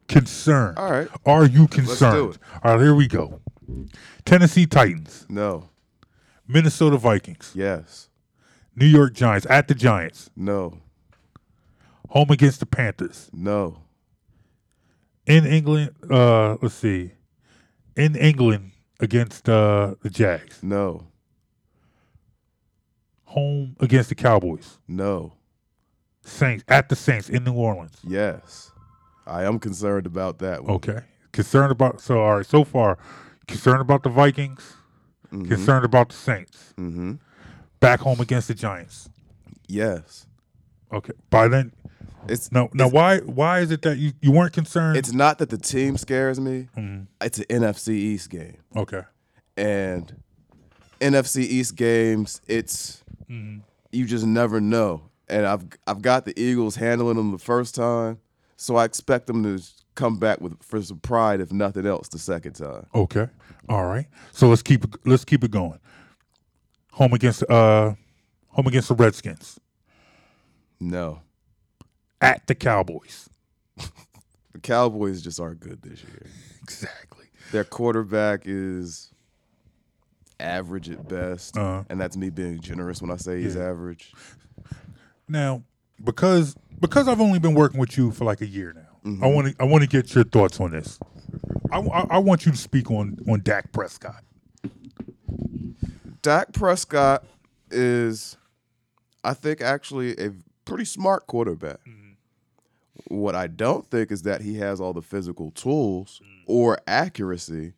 Concerned. All right. Are you do concerned? it. All right. Here we go. Tennessee Titans, No. Minnesota Vikings, Yes. New York Giants at the Giants. No. home against the Panthers. No. In England, uh, let's see. In England against uh, the Jags. No. Home against the Cowboys. No. Saints at the Saints in New Orleans. Yes. I am concerned about that one. Okay. Concerned about so all right, so far, concerned about the Vikings, concerned about the Saints. Mm-hmm. Back home against the Giants. Yes. Okay. By then It's no now why why is it that you, you weren't concerned? it's not that the team scares me. Mm-hmm. It's an NFC East game. okay. And NFC East games, it's you just never know. And I've I've got the Eagles handling them the first time, so I expect them to come back with for some pride, if nothing else, the second time. Okay. All right. So let's keep it let's keep it going. Home against uh home against the Redskins. No, At the Cowboys. the Cowboys just aren't good this year. Exactly. Their quarterback is average at best, Uh-huh. and that's me being generous when I say he's average. Now, because because I've only been working with you for like a year now, I want to I want to get your thoughts on this. I, I, I want you to speak on on Dak Prescott. Dak Prescott is, I think, actually a pretty smart quarterback. What I don't think is that he has all the physical tools mm. or accuracy,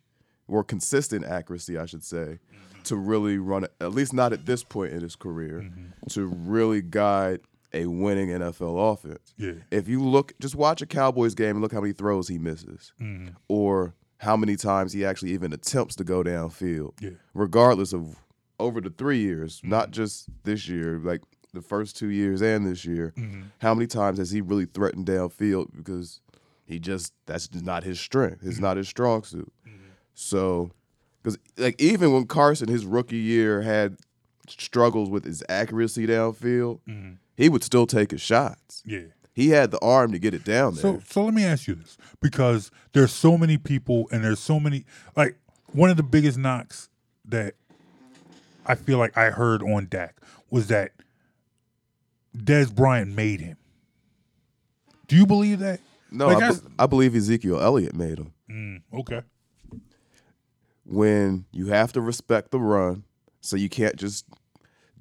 or consistent accuracy, I should say, mm-hmm. to really run at least not at this point in his career, mm-hmm. to really guide a winning NFL offense. Yeah. If you look, just watch a Cowboys game and look how many throws he misses, mm-hmm. or how many times he actually even attempts to go downfield Yeah. regardless of over the three years, not just this year, like the first two years and this year, mm-hmm. how many times has he really threatened downfield because he just that's not his strength. It's mm-hmm. not his strong suit. Mm-hmm. So, because like even when Carson his rookie year had struggles with his accuracy downfield, he would still take his shots. Yeah. He had the arm to get it down there. So so let me ask you this because there's so many people and there's so many like one of the biggest knocks that I feel like I heard on Dak was that Dez Bryant made him. Do you believe that? no, like I, be- I believe Ezekiel Elliott made him. Mm, okay. when you have to respect the run, so you can't just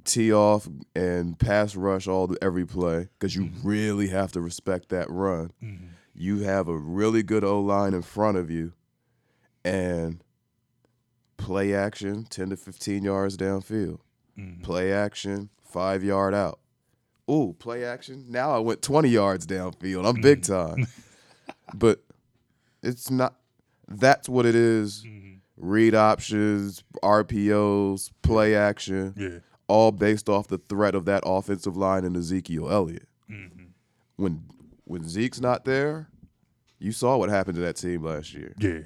tee off and pass rush all the, every play because you mm-hmm. really have to respect that run. Mm-hmm. You have a really good O line in front of you, and play action ten to fifteen yards downfield. Mm-hmm. Play action five yard out. Ooh, play action. Now I went twenty yards downfield. I'm mm. big time, but it's not. That's what it is mm-hmm. read options, RPOs, play action, Yeah. all based off the threat of that offensive line and Ezekiel Elliott. Mm-hmm. When when Zeke's not there, you saw what happened to that team last year. Yeah.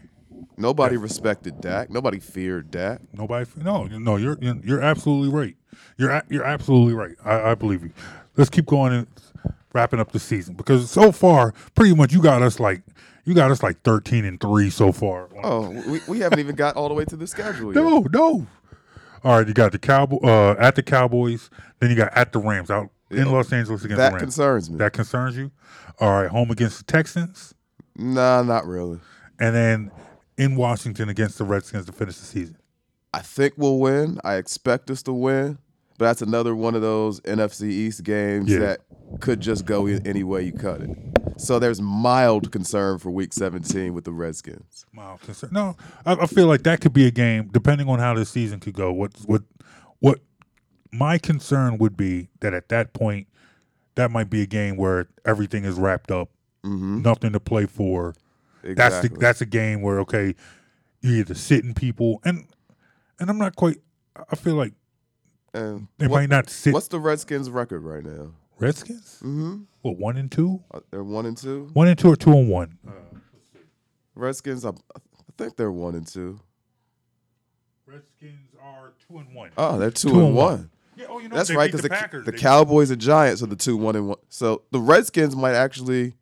Nobody respected Dak. Nobody feared Dak. Nobody. No, no. You're you're, you're absolutely right. You're you're absolutely right. I, I believe you. Let's keep going and wrapping up the season because so far, pretty much, you got us like you got us like thirteen and three so far. Oh, we, we haven't even got all the way to the schedule yet. No, no. All right, you got the Cowboy uh, at the Cowboys, then you got at the Rams out in Los Angeles against That the Rams. That concerns me. that concerns you. All right, home against the Texans, Nah, not really. and then in Washington against the Redskins to finish the season. I think we'll win. I expect us to win. But that's another one of those NFC East games Yeah. that could just go any way you cut it. So there's mild concern for Week 17 with the Redskins. Mild concern. No, I, I feel like that could be a game, depending on how this season could go. What what what my concern would be that at that point, that might be a game where everything is wrapped up, nothing to play for. That's the Mm-hmm. Exactly. that's a game where okay, you're either sitting people and and I'm not quite. I feel like And they what- might not sit what's the Redskins' record right now? Redskins. Mm-hmm. What one and two? Uh, They're one and two. One and two or two and one? Redskins, I, I think they're one and two. Redskins are two and one. Oh, they're two, Two and and one. one. Yeah, oh, you know That's right, because the, Packers. the Cowboys and Giants are the two one and one. So the Redskins might actually,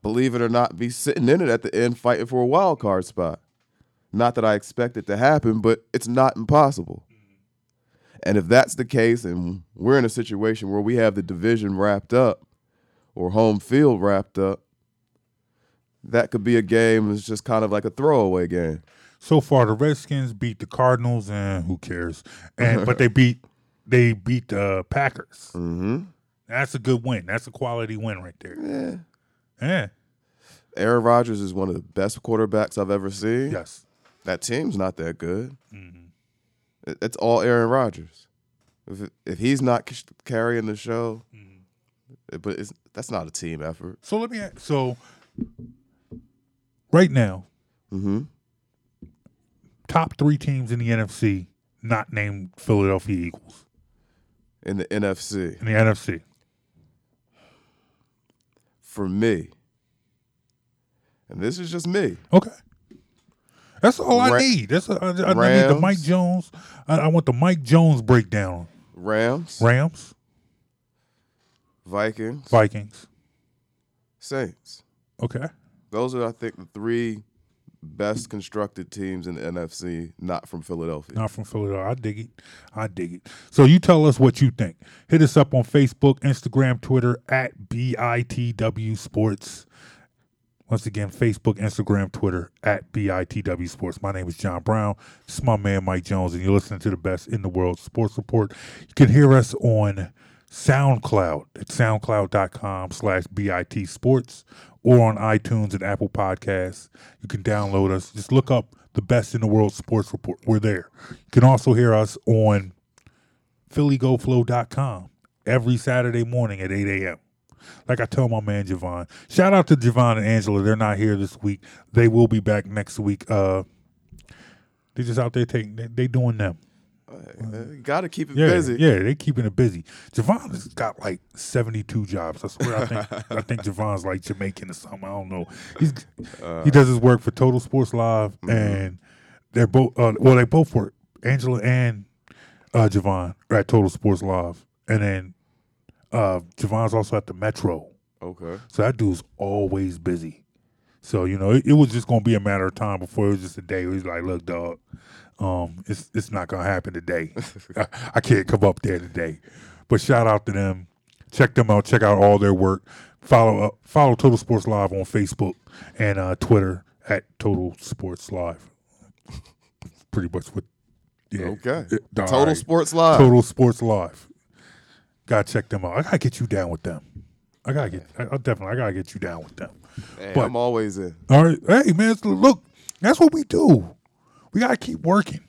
believe it or not, be sitting in it at the end, fighting for a wild card spot. Not that I expect it to happen, but it's not impossible. And if that's the case, and we're in a situation where we have the division wrapped up or home field wrapped up, that could be a game that's just kind of like a throwaway game. so far the Redskins beat the Cardinals and who cares? And but they beat they beat the Packers. Mm-hmm. That's a good win. That's a quality win right there. Yeah. Yeah. Aaron Rodgers is one of the best quarterbacks I've ever seen. Yes. that team's not that good. Mm-hmm. It- It's all Aaron Rodgers. If if he's not c- carrying the show, Mm-hmm. but it's, that's not a team effort. So let me ask, so right now, Mm-hmm. top three teams in the NFC not named Philadelphia Eagles In the NFC, in the NFC. for me, and this is just me. Okay. That's all I Ra- need. That's I need the Mike Jones. I, I want the Mike Jones breakdown. Rams, Rams, Vikings, Vikings. Saints. Okay. Those are, I think, the three best constructed teams in the NFC, not from Philadelphia. Not from Philadelphia. I dig it. I dig it. So you tell us what you think. Hit us up on Facebook, Instagram, Twitter at BITW Sports. Once again, Facebook, Instagram, Twitter at BITW Sports. My name is John Brown. Is my man Mike Jones, and you're listening to the best in the world sports report. You can hear us on SoundCloud at soundcloud.com slash BIT Sports or on iTunes and Apple Podcasts. You can download us. Just look up the best in the world sports report. We're there. You can also hear us on phillygoflow.com every Saturday morning at 8 a.m. Like I tell my man Javon. Shout out to Javon and Angela. They're not here this week. They will be back next week. Uh they're just out there taking they, they doing them. Got to keep it Yeah, busy. yeah, they keeping it busy. Javon has got like seventy two jobs. I swear, I think I think Javon's like Jamaican or something. I don't know. He's he does his work for Total Sports Live, and they're both uh, well, they both work. Angela and uh, Javon at Total Sports Live, and then uh, Javon's also at the Metro Okay. So that dude's always busy. So you know, it, it was just gonna be a matter of time before it was just a day. Where he's like, "Look, dog, um, it's it's not gonna happen today. I, I can't come up there today." But shout out to them. Check them out. Check out all their work. Follow up. Follow Total Sports Live on Facebook and uh, Twitter at Total Sports Live. Pretty much what. Yeah. Okay. It- Total right. Sports Live. Total Sports Live. Gotta check them out. I gotta get you down with them. I gotta get. I, I definitely. I gotta get you down with them. Hey, but- I'm always in. All right. Hey, man, look, that's what we do. We got to keep working.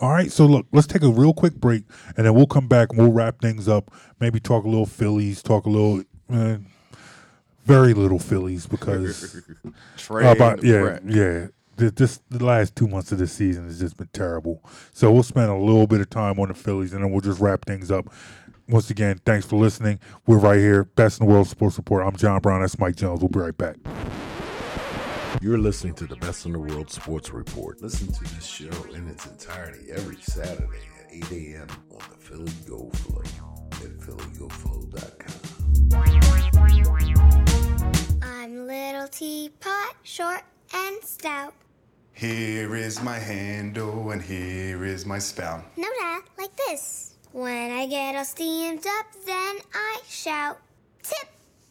All right. So, look, let's take a real quick break and then we'll come back and we'll wrap things up. Maybe talk a little Phillies, talk a little, uh, very little Phillies because, Trade about, yeah, yeah. Th- This the last two months of this season has just been terrible. So we'll spend a little bit of time on the Phillies and then we'll just wrap things up. Once again, thanks for listening. We're right here, best in the world sports report. I'm John Brown. That's Mike Jones. We'll be right back. You're listening to the Best in the World Sports Report. Listen to this show in its entirety every Saturday at 8 a.m. on the Philly Go Flow at phillygoflow.com. I'm little teapot, short and stout. Here is my handle and here is my spout. No, Dad, like this. When I get all steamed up, then I shout, tip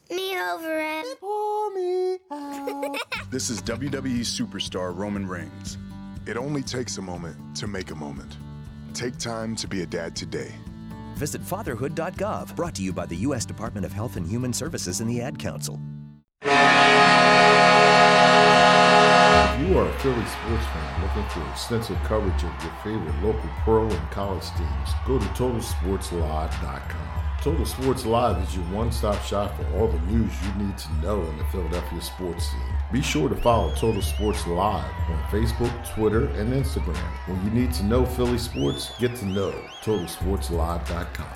me over and pour me out. This is WWE superstar Roman Reigns. It only takes a moment to make a moment. Take time to be a dad today. Visit fatherhood.gov, brought to you by the U.S. Department of Health and Human Services and the Ad Council. If you are a Philly sports fan looking for extensive coverage of your favorite local pro and college teams, go to TotalSportsLive.com. Total Sports Live is your one-stop shop for all the news you need to know in the Philadelphia sports scene. Be sure to follow Total Sports Live on Facebook, Twitter, and Instagram. When you need to know Philly sports, get to know TotalSportsLive.com.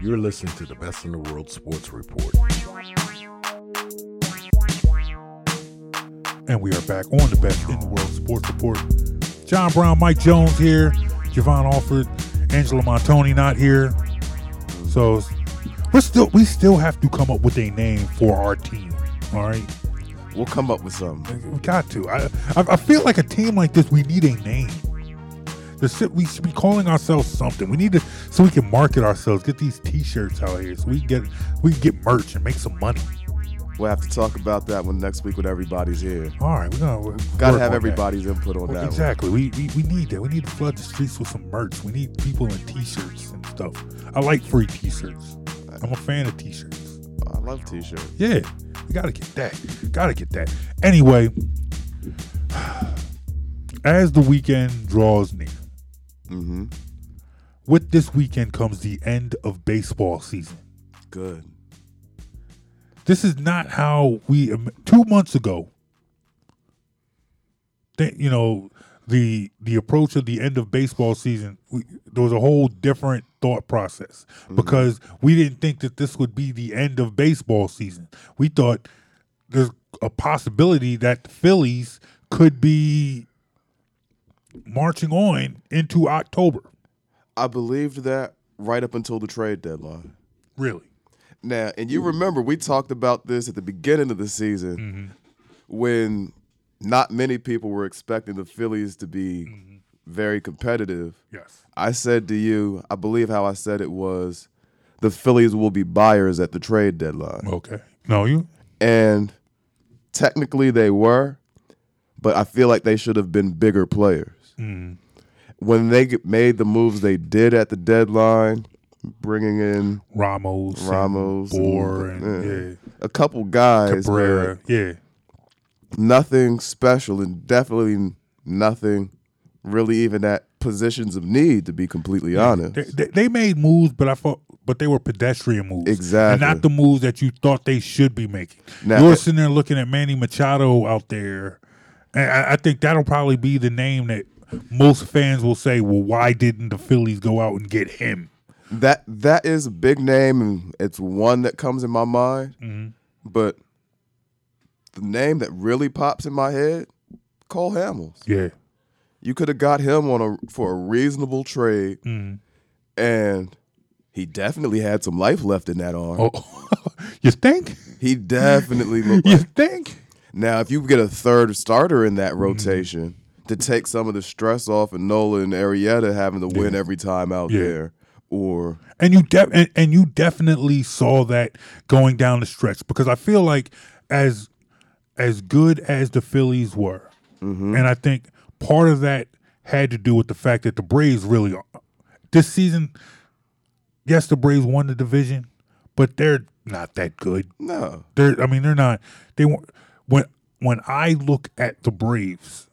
You're listening to the Best in the World Sports Report. And we are back on the best in the world sports report. John Brown, Mike Jones here, Javon Alford, Angela Montoni not here. So we're still we still have to come up with a name for our team. All right, We'll come up with something. we got to. I I, feel like a team like this, we need a name. Shit we should be calling ourselves something. We need to so we can market ourselves, get these T-shirts out here, so we can get we can get merch and make some money. We'll have to talk about that one next week when everybody's here. All right, we're gonna Got to have on that. everybody's input on that. one. Exactly. We, we we need that. We need to flood the streets with some merch. We need people in t-shirts and stuff. I like free t-shirts. I'm a fan of t-shirts. I love t-shirts. Yeah, we gotta get that. Gotta get that. Anyway, as the weekend draws near, Mm-hmm. with this weekend comes the end of baseball season. Good. This is not how we two months ago. You know the the approach of the end of baseball season. We, there was a whole different thought process mm-hmm. because we didn't think that this would be the end of baseball season. We thought there's a possibility that the Phillies could be marching on into October. I believed that right up until the trade deadline. Really? Now, and you mm-hmm. remember we talked about this at the beginning of the season mm-hmm. when not many people were expecting the Phillies to be mm-hmm. very competitive. Yes. I said to you, I believe how I said it was the Phillies will be buyers at the trade deadline. Okay. No, you. And technically they were, but I feel like they should have been bigger players. When they made the moves they did at the deadline, bringing in Ramos, and Ramos, Bour, and, and, yeah, yeah. a couple guys, Cabrera, yeah, nothing special and definitely nothing really even at positions of need, to be completely honest. they, they, they made moves, but I thought, but they were pedestrian moves, Exactly. and not the moves that you thought they should be making. Now- You're sitting there looking at Manny Machado out there, and I, I think that'll probably be the name that most fans will say, "Well, why didn't the Phillies go out and get him?" That that is a big name, and it's one that comes in my mind. Mm-hmm. But the name that really pops in my head, Cole Hamels. Yeah, You could have got him on a for a reasonable trade, Mm-hmm. and He definitely had some life left in that arm. Oh, you think? He definitely looked You like. think? Now, if you get a third starter in Mm-hmm. that rotation to take some of the stress off of Nola and Arrieta having to win every time out Yeah. there, or And you def- and, and you definitely saw that going down the stretch because I feel like as as good as the Phillies were, Mm-hmm. and I think part of that had to do with the fact that the Braves really this season. Yes, the Braves won the division, but they're not that good. no, They're I mean they're not they weren't when when I look at the Braves,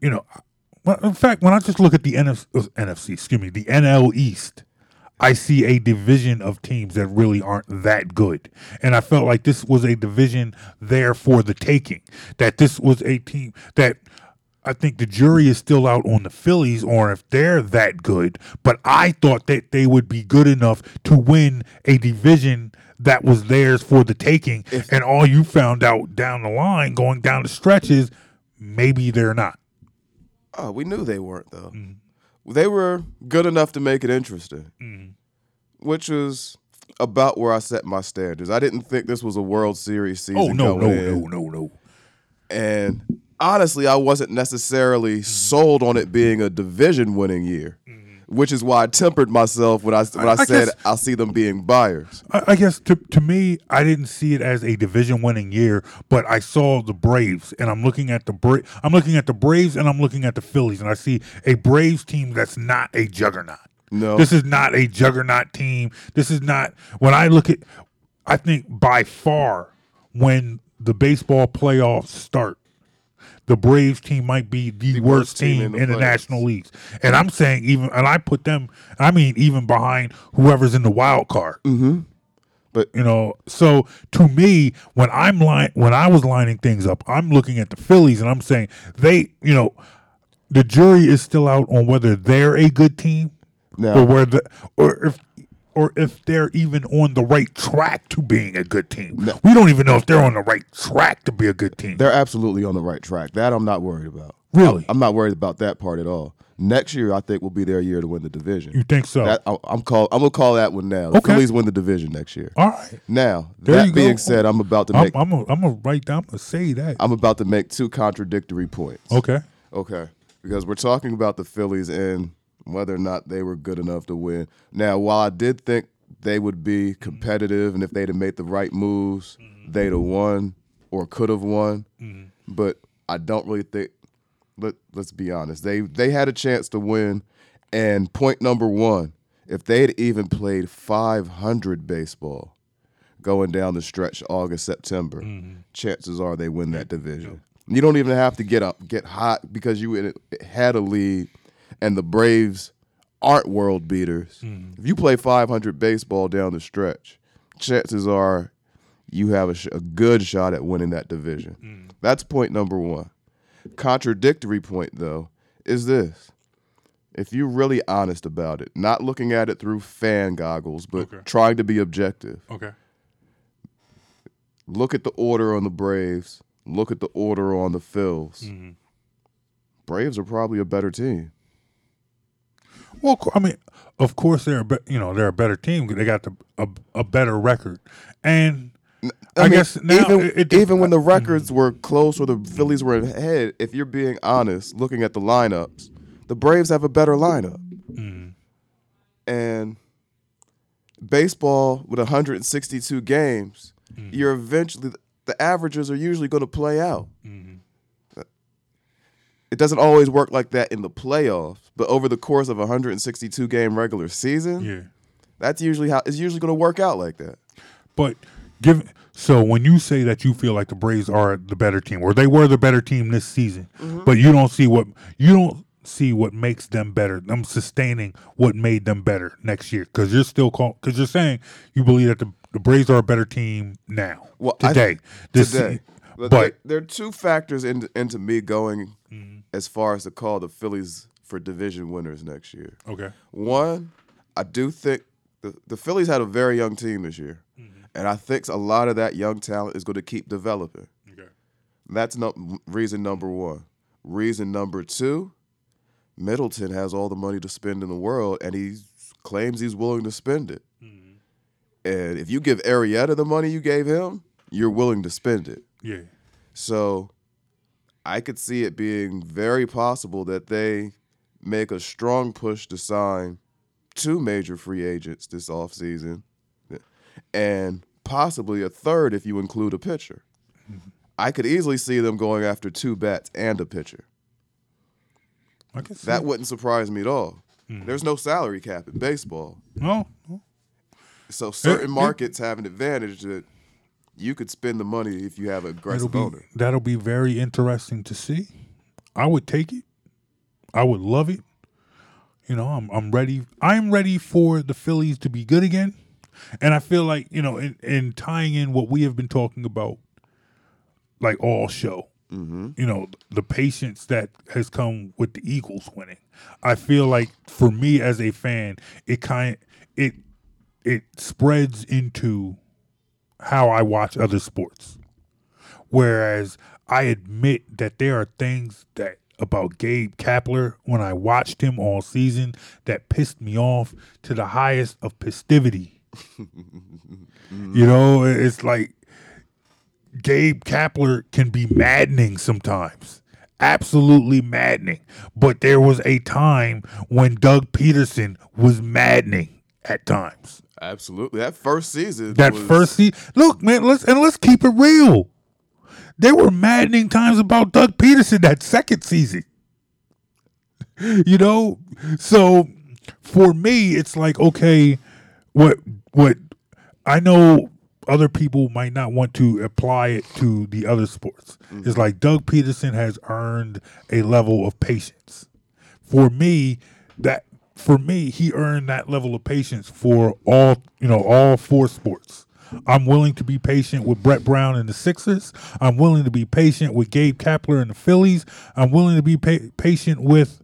you know, in fact when I just look at the NFC, uh, NFC excuse me the NL East, I see a division of teams that really aren't that good, and I felt like this was a division there for the taking. That this was a team that. I think the jury is still out on the Phillies or if they're that good, but I thought that they would be good enough to win a division that was theirs for the taking. and all you found out down the line, going down the stretches, maybe they're not. Oh, we knew they weren't though. Mm-hmm. They were good enough to make it interesting, Mm-hmm. which was about where I set my standards. I didn't think this was a World Series season. Oh no, no, in. no, no, no. and honestly, I wasn't necessarily sold on it being a division winning year, which is why I tempered myself when I when I, I said guess- I see them being buyers. I, I guess to to me, I didn't see it as a division winning year, but I saw the Braves, and I'm looking at the Bra- I'm looking at the Braves, and I'm looking at the Phillies, and I see a Braves team that's not a juggernaut. No. this is not a juggernaut team. This is not when I look at. I think by far when the baseball playoffs start, the Braves team might be the, worst, team, in the, playoffs. National Leagues. And I'm saying even, and I put them, I mean, even behind whoever's in the wild card. Mm-hmm. But- you know, so to me, when I'm line, when I was lining things up, I'm looking at the Phillies and I'm saying they, you know, the jury is still out on whether they're a good team Now- or whether, or if. Or if they're even on the right track to being a good team, we don't even know if they're on the right track to be a good team. They're absolutely on the right track. That I'm not worried about. Really? I'm not worried about that part at all. Next year, I think will be their year to win the division. You think so? That, I- I'm call. I'm gonna call that one now. The Okay. Phillies win the division next year. All right. Now, There that being go. said, I'm about to I'm, make. I'm gonna I'm gonna write down. I'm gonna say that. I'm about to make two contradictory points. okay. Okay. Because we're talking about the Phillies and whether or not they were good enough to win. Now, while I did think they would be mm-hmm. competitive and if they'd have made the right moves, mm-hmm. they'd have won or could have won. Mm-hmm. But I don't really think let let's be honest. They they had a chance to win. And point number one, if they'd even played 500 baseball going down the stretch August September, chances are they win that division. You don't even have to get up get hot because you had a lead, and the Braves aren't world beaters. If you play 500 baseball down the stretch, chances are you have a, sh- a good shot at winning that division. That's point number one. Contradictory point though is this: if you're really honest about it, not looking at it through fan goggles, but Okay. trying to be objective, Okay. look at the order on the Braves, look at the order on the Phils. Mm-hmm. Braves are probably a better team. Well, I mean, of course they're a be- you know they're a better team. They got the a, a better record, and I, mean, guess now even it, it, even when the Mm-hmm. records were close or the Phillies were ahead, if you're being honest, looking at the lineups, the Braves have a better lineup. Mm-hmm. And baseball with 162 games, Mm-hmm. you're eventually the averages are usually going to play out. Mm-hmm. It doesn't always work like that in the playoffs, but over the course of a 162 game regular season, yeah. that's usually how it's usually going to work out like that. But give so when you say that you feel like the Braves are the better team, or they were the better team this season, Mm-hmm. but you don't see what you don't see what makes them better. I'm sustaining what made them better next year because you're still call because you're saying you believe that the, the Braves are a better team now Well, I- today. this today. But, but there, there are two factors into, into me going Mm-hmm. As far as to call the Phillies for division winners next year. okay, One, I do think the, the Phillies had a very young team this year, Mm-hmm. and I think a lot of that young talent is going to keep developing. okay, That's no, reason number one. Reason number two, Middleton has all the money to spend in the world, and he claims he's willing to spend it. And if you give Arrieta the money you gave him, you're willing to spend it. Yeah. So I could see it being very possible that they make a strong push to sign two major free agents this offseason and possibly a third if you include a pitcher. Mm-hmm. I could easily see them going after two bats and a pitcher. I can see That wouldn't surprise me at all. Mm-hmm. There's no salary cap in baseball. No, no. So certain it- markets have an advantage that you could spend the money if you have an That'll aggressive be owner. that'll be very interesting to see. I would take it. I would love it. You know, I'm I'm ready. I'm ready for the Phillies to be good again. And I feel like, you know, in, in tying in what we have been talking about like all show. Mm-hmm. You know, the patience that has come with the Eagles winning. I feel like for me as a fan, it kind it it spreads into how I watch other sports. Whereas I admit that there are things that about Gabe Kapler when I watched him all season that pissed me off to the highest of festivity. You know, it's like Gabe Kapler can be maddening sometimes. Absolutely maddening. But there was a time when Doug Pederson was maddening at times. Absolutely. That first season. That was- first season. Look, man, let's and let's keep it real. There were maddening times about Doug Pederson that second season. You know? So for me, it's like, okay, what what I know other people might not want to apply it to the other sports. Mm. It's like Doug Pederson has earned a level of patience. For me, that for me, he earned that level of patience for all you know, all four sports. I'm willing to be patient with Brett Brown and the Sixers. I'm willing to be patient with Gabe Kapler and the Phillies. I'm willing to be pa- patient with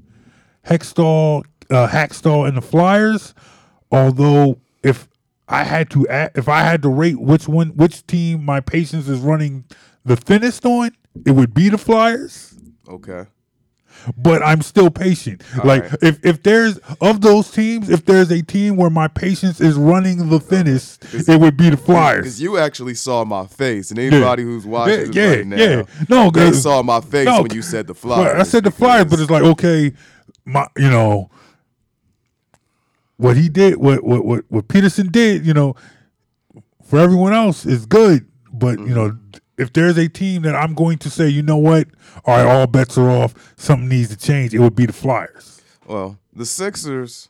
Hextall, uh, Hextall and the Flyers. Although, if I had to, if I had to rate which one, which team my patience is running the thinnest on, it would be the Flyers. Okay. But I'm still patient. like right. if if there's of those teams, if there's a team where my patience is running the thinnest, it would be the Flyers. Because you actually saw my face, and anybody who's watching Yeah, yeah, right now, yeah. No, they saw my face No, when you said the Flyers. I said the Flyers, but it's like okay, my you know what he did, what what what what Pederson did, you know, for everyone else is good, but you mm-hmm. know. If there's a team that I'm going to say, you know what, all right, all bets are off, something needs to change, it would be the Flyers. Well, the Sixers,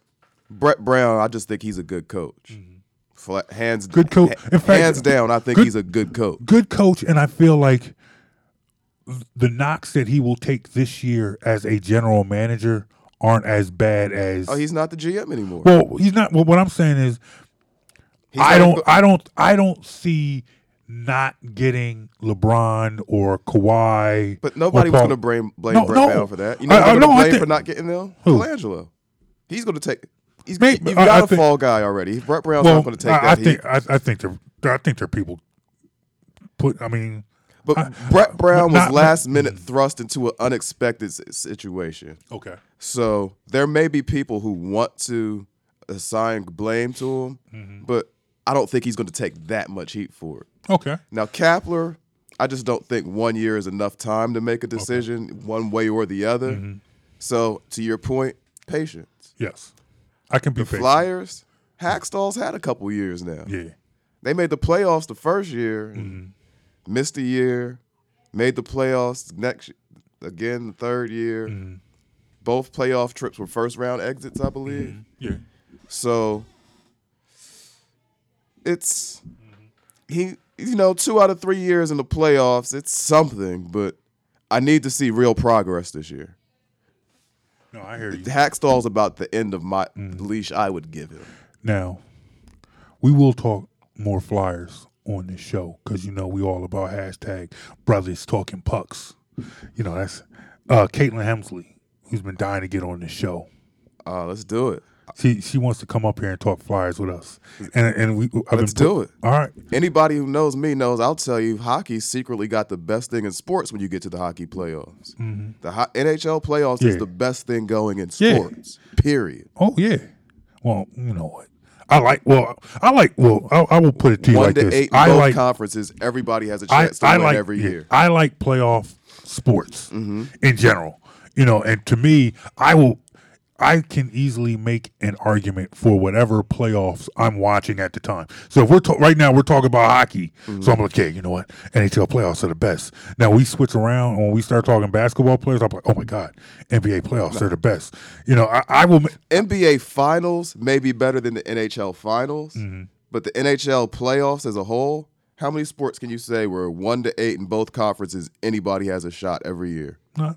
Brett Brown, I just think he's a good coach. Mm-hmm. Fla- hands Good coach. In fact, hands down, I think good- he's a good coach. good coach, and I feel like the knocks that he will take this year as a general manager aren't as bad as. Oh, he's not the GM anymore. well, he's not. Well, what I'm saying is, He's I don't, go- I don't, I don't see not getting LeBron or Kawhi. But nobody was going to blame blame No, Brett no. Brown for that. You know, I- I- going no, blame think- for not getting them. Who? Colangelo. He's going to take. He's Maybe- you've got I a think- fall guy already. Brett Brown's well, not going to take I, that I heat. think, I, I think they're, I think they're people. Put, I mean, But I- Brett Brown was not- last minute thrust into an unexpected situation. okay. So there may be people who want to assign blame to him, Mm-hmm. but I don't think he's going to take that much heat for it. Okay. Now Kapler, I just don't think one year is enough time to make a decision one way or the other. Mm-hmm. So to your point, patience. Yes. I can be The patient. Flyers, Hextall's had a couple years now. Yeah. They made the playoffs the first year, Mm-hmm. missed a year, made the playoffs next again the third year. Mm-hmm. Both playoff trips were first round exits, I believe. Yeah. So it's he you know, two out of three years in the playoffs, it's something, but I need to see real progress this year. No, I hear you. Hextall's about the end of my Mm-hmm. leash I would give him. Now, we will talk more flyers on this show because you know we all about hashtag brothers talking pucks. You know that's uh, Caitlin Hemsley who's been dying to get on this show. Uh, let's do it. She she wants to come up here and talk flyers with us, and and we I've Let's been do it. All right, Anybody who knows me knows I'll tell you hockey secretly got the best thing in sports when you get to the hockey playoffs. The ho- NHL playoffs is the best thing going in Yeah. sports. Period. Oh yeah. Well, you know what? I like. Well, I like. Well, I, I will put it to you One like to this. eight I both like. conferences. Everybody has a chance to I win like every yeah, year. I like playoff sports Mm-hmm. in general. You know, and to me, I will. I can easily make an argument for whatever playoffs I'm watching at the time. So if we're ta- right now we're talking about hockey, Mm-hmm. so I'm like, okay, you know what? NHL playoffs are the best. Now we switch around when we start talking basketball players. I'm like, oh my god, NBA playoffs are the best. You know, I, I will. ma- NBA finals may be better than the NHL finals, Mm-hmm. but the NHL playoffs as a whole, how many sports can you say where one to eight in both conferences, anybody has a shot every year? Not,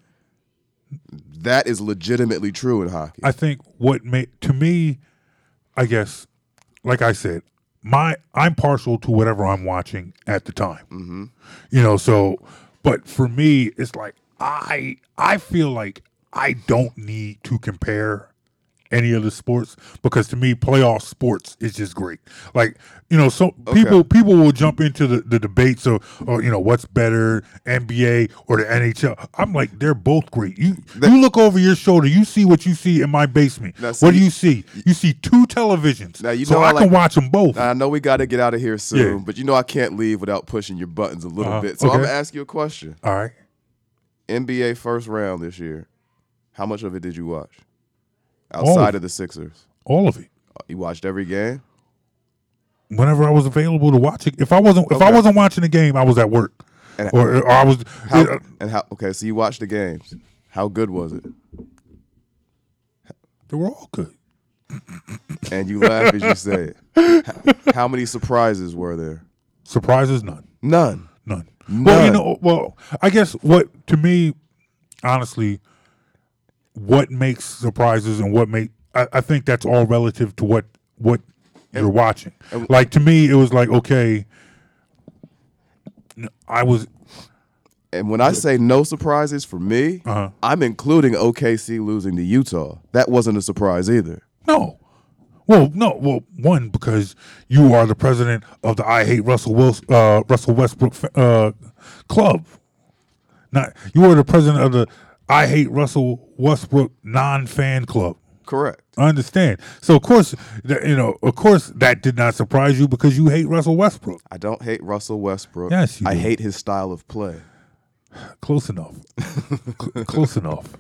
That is legitimately true in hockey. I think what made to me, I guess, like I said, my I'm partial to whatever I'm watching at the time. Mm-hmm. You know, so but for me, it's like I I feel like I don't need to compare any other sports because to me playoff sports is just great like you know so people people will jump into the, the debates of or you know what's better nba or the nhl i'm like they're both great you you look over your shoulder you see what you see in my basement Now, what do you see you see two televisions Now, you so know i I can watch them both I know we got to get out of here soon, Yeah. but you know I can't leave without pushing your buttons a little Uh-huh. bit. So I'm gonna ask you a question. all right NBA first round this year. How much of it did you watch? All of Outside of the Sixers, all of it you watched every game. whenever i was available to watch it if i wasn't if i wasn't watching the game i was at work And- or, or i was How, uh, and how? Okay, so you watched the games. How good was it? they were all good And you laugh as you say it. How, how many surprises were there? surprises none None. None. Well, you None. know, well, I guess what to me, honestly, what makes surprises and what make I, I think that's all relative to what what you're watching. like to me, it was like okay, I was And when I say no surprises for me, Uh-huh. I'm including OKC losing to Utah. That wasn't a surprise either. no. Well, no. Well, one because you are the president of the I hate Russell Wilson, uh, Russell Westbrook uh, club. Not you are the president of the I hate Russell Westbrook non-fan club. Correct. I understand. So of course, that, you know, of course, that did not surprise you because you hate Russell Westbrook. I don't hate Russell Westbrook. Yes, you I do. hate his style of play. Close enough. Cl- close enough.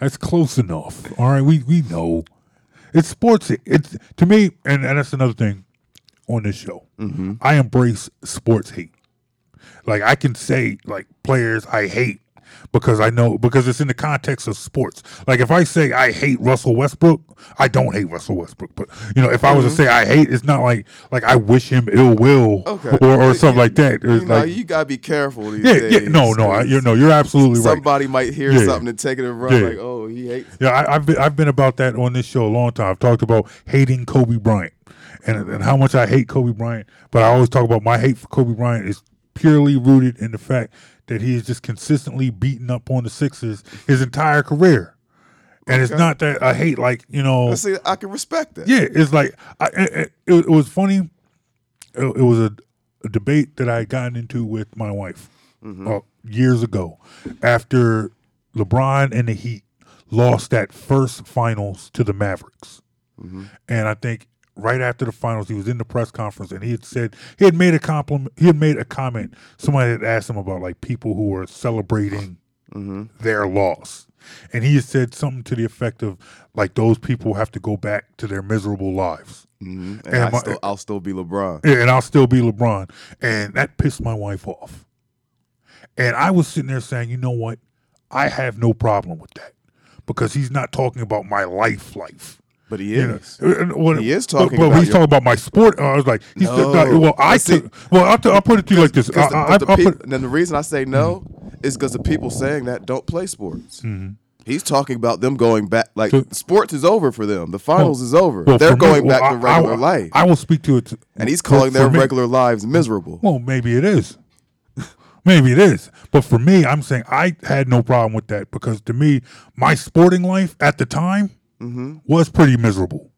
That's close enough. All right, we we know. It's sports. It's to me, and, and that's another thing on this show. Mm-hmm. I embrace sports hate. Like I can say like players I hate because I know because it's in the context of sports. Like if I say I hate Russell Westbrook, I don't hate Russell Westbrook. But you know, if I was to mm-hmm. say I hate, it's not like like I wish him ill will Okay. or, or You- something you- like that. You It's know, like you gotta be careful these yeah, days. yeah, no, no, I, you know, you're absolutely right. Somebody might hear Yeah. something and take it and run Yeah. like, oh, he hates. Yeah, I, I've been I've been about that on this show a long time. I've talked about hating Kobe Bryant and and how much I hate Kobe Bryant, but I always talk about my hate for Kobe Bryant is purely rooted in the fact that he is just consistently beating up on the Sixers his entire career, and it's not that I hate like you know. Let's see, I can respect that. Yeah, it's like I, it, it, it was funny. It, it was a, a debate that I had gotten into with my wife uh, years ago after LeBron and the Heat lost that first finals to the Mavericks, and I think right after the finals he was in the press conference and he had said he had made a compliment. He had made a comment. Somebody had asked him about like people who were celebrating mm-hmm. their loss. And he had said something to the effect of like those people have to go back to their miserable lives. Mm-hmm. And, And I my- still, I'll still be LeBron. And I'll still be LeBron. And that pissed my wife off. And I was sitting there saying, you know what? I have no problem with that. Because he's not talking about my life life. But he is. uh, what- He is talking but, about he's your- talking about my sport. I was like, he's No. well, I But see- took, well, I'll, t- I'll put it to you like this. Because the, I, but the peop- put, then the reason I say no is because the people saying that don't play sports. He's talking about them going back. Like So- sports is over for them. The finals Well, is over. well, They're for me- going well, back to I- I- regular life, I will speak to it. to- and he's calling their me- regular lives miserable. Well, maybe it is. maybe it is. But for me, I'm saying I had no problem with that because to me, my sporting life at the time was pretty miserable.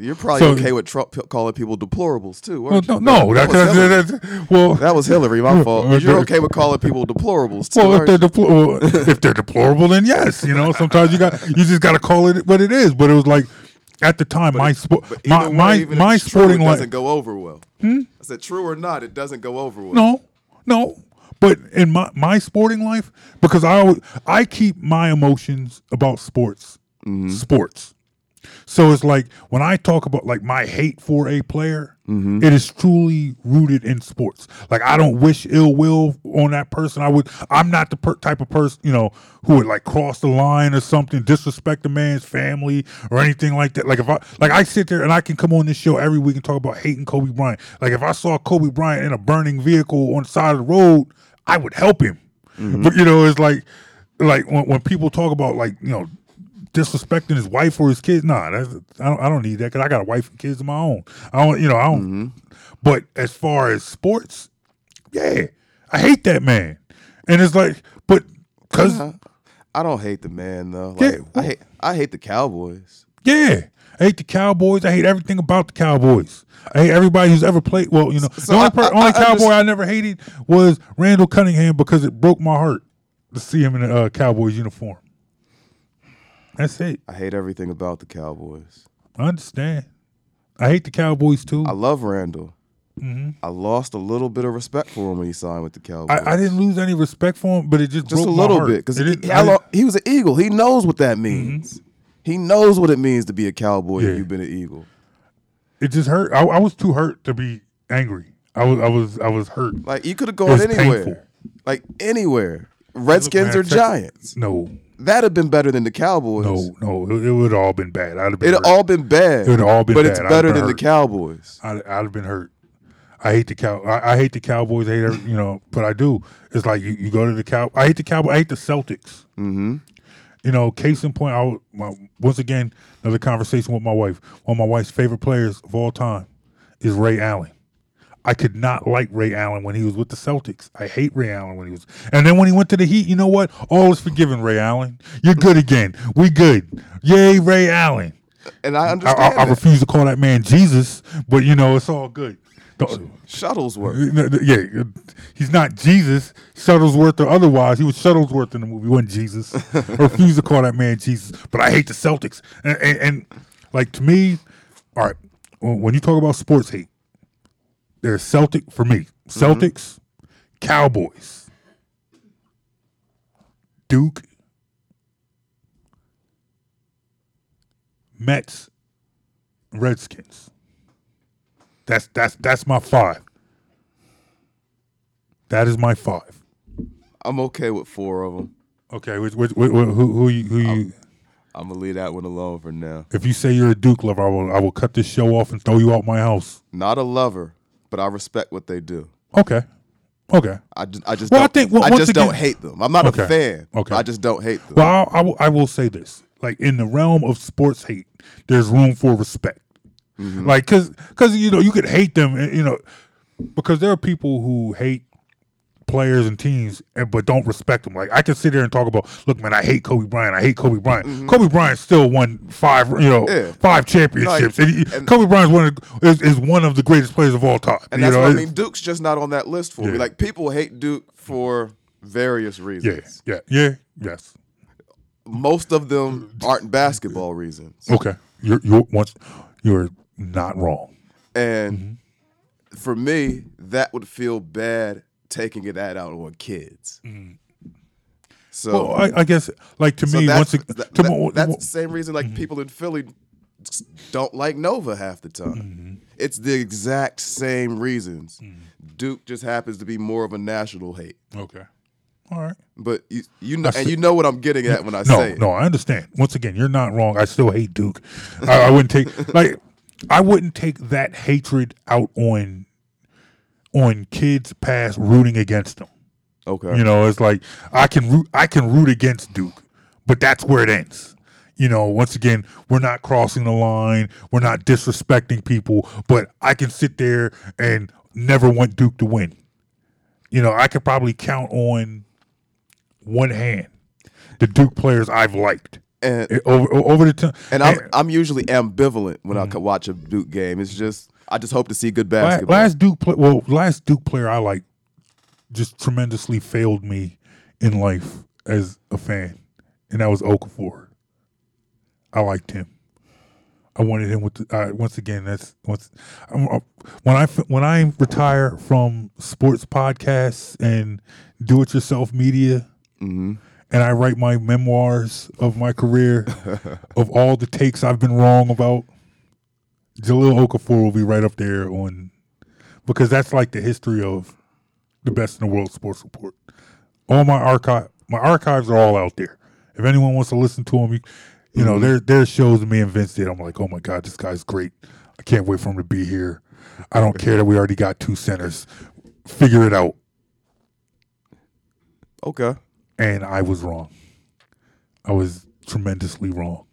You're probably So- okay with Trump calling people deplorables too. Well, no, you? no, that, that, was Hillary. that, well, That was Hillary, my fault. Uh, You're okay with calling people deplorables too. well, if they're, well, if they're deplorable, then yes. You know, sometimes you got you just got to call it what it is. But it was like at the time, my sport, But my way, my, my true, sporting life. doesn't go over well. I said true or not, it doesn't go over well. No, no. But in my my sporting life, because I always, I keep my emotions about sports, Mm-hmm. sports. So it's like when I talk about like my hate for a player, mm-hmm. it is truly rooted in sports. Like I don't wish ill will on that person. I would. I'm not the per- type of person you know who would like cross the line or something, disrespect a man's family or anything like that. Like if I like I sit there and I can come on this show every week and talk about hating Kobe Bryant. Like if I saw Kobe Bryant in a burning vehicle on the side of the road, I would help him. Mm-hmm. But you know, it's like like when, when people talk about like you know disrespecting his wife or his kids. Nah, that's, I don't. I don't need that because I got a wife and kids of my own. I don't. You know, I don't. But as far as sports, yeah, I hate that man. And it's like, but because I don't hate the man though. Yeah. I hate I hate the Cowboys. yeah, I hate the Cowboys. I hate everything about the Cowboys. I hate everybody who's ever played. Well, you know, So the only, I- per, I- only I Cowboy just- I never hated was Randall Cunningham because it broke my heart to see him in a uh, Cowboys uniform. That's it. I hate everything about the Cowboys. I understand. I hate the Cowboys too. I love Randall. I lost a little bit of respect for him when he signed with the Cowboys. Mm-hmm. I, I didn't lose any respect for him, but it just just a little heart. bit because he, he- I how long- didn't- he was an Eagle. He knows what that means. He knows what it means to be a Cowboy Yeah. if you've been an Eagle. it just hurt. I, I was too hurt to be angry. I was I was I was hurt. Like you could have gone anywhere, painful. like anywhere. Redskins man, or Giants. No, That'd have been better than the Cowboys. no, no. It, it would have all been bad. I'd have been. It'd hurt. all been bad. It'd all been but it's bad. I'd better than the. Cowboys. I'd, I'd have been hurt. I hate the cow. I, I hate the Cowboys. I hate every, you know, but I do. It's like you, you go to the cow. I hate the Cowboys. I hate the Celtics. Mm-hmm. You know, case in point. I would- my, once again another conversation with my wife. One of my wife's favorite players of all time is Ray Allen. I could not like Ray Allen when he was with the Celtics. I hate Ray Allen when he was, and then when he went to the Heat, you know what? All is forgiven, Ray Allen. You're good again. We good. Yay, Ray Allen. And I I, understand I, I that. refuse to call that man Jesus, but you know it's all good. Shuttlesworth. Uh, yeah, he's not Jesus, Shuttlesworth or otherwise. He was Shuttlesworth in the movie. Wasn't Jesus. I refuse to call that man Jesus, but I hate the Celtics. And, and, and like to me, all right, when you talk about sports hate, there's Celtic for me. Celtics, Cowboys, Duke, Mets, Redskins. That's that's that's my five. That is my five. I'm okay with four of them. Okay, which, which, which, who who you, who you? I'm gonna leave that one alone for now. If you say you're a Duke lover, I will I will cut this show off and throw you out my house. Not a lover, but I respect what they do. Okay, okay. I just, I just, Well, I don't, think, well, I just again- don't hate them. I'm not Okay. a fan. Okay. I just don't hate them. Well, I'll, I will I will say this: like in the realm of sports hate, there's room for respect. Mm-hmm. Like, cause, cause you know you could hate them, and, you know, because there are people who hate players and teams, and, but don't respect them. Like I can sit there and talk about, look, man, I hate Kobe Bryant. I hate Kobe Bryant. Kobe Bryant still won five, you know, Yeah. five championships. and, he- and- Kobe Bryant one of, is, is one of the greatest players of all time. and you that's know, what I mean. Duke's just not on that list for me. Like people hate Duke for various reasons. Yeah, yeah, yeah, yes. Most of them aren't basketball reasons. Okay, you're you're once you're not wrong. And Mm-hmm. for me, that would feel bad taking it that out on kids. So, Mm-hmm. Well, I, I guess like to so me, that's, once ag- that- to that- mo- that's the same reason like people in Philly don't like Nova half the time. Mm-hmm. It's the exact same reasons. Duke just happens to be more of a national hate. okay, all right. But you, you know, I and you know what I'm getting at when I No, say it. no, I understand. Once again, you're not wrong. I still hate Duke. I, I wouldn't take like I wouldn't take that hatred out on on kids past rooting against them. Okay. You know, it's like I can root I can root against Duke, but that's where it ends. You know, once again, we're not crossing the line, we're not disrespecting people, but I can sit there and never want Duke to win. You know, I could probably count on one hand the Duke players I've liked and Eh, over over the time. and I'm I'm usually ambivalent when I watch a Duke game. It's just I just hope to see good basketball. last Duke play, well, last Duke player I like just tremendously failed me in life as a fan, and that was Okafor. I liked him. I wanted him with the, uh, once again. That's once I'm, when I when I retire from sports podcasts and do it yourself media, Mm-hmm. and I write my memoirs of my career of all the takes I've been wrong about. Jahlil Okafor will be right up there on because that's like the history of the best in the world sports report. All my archive, my archives are all out there. If anyone wants to listen to them, you, you know, mm-hmm. there there's shows me and Vince did. I'm like, oh my god, this guy's great. I can't wait for him to be here. I don't care that we already got two centers. Figure it out. Okay. And I was wrong. I was tremendously wrong.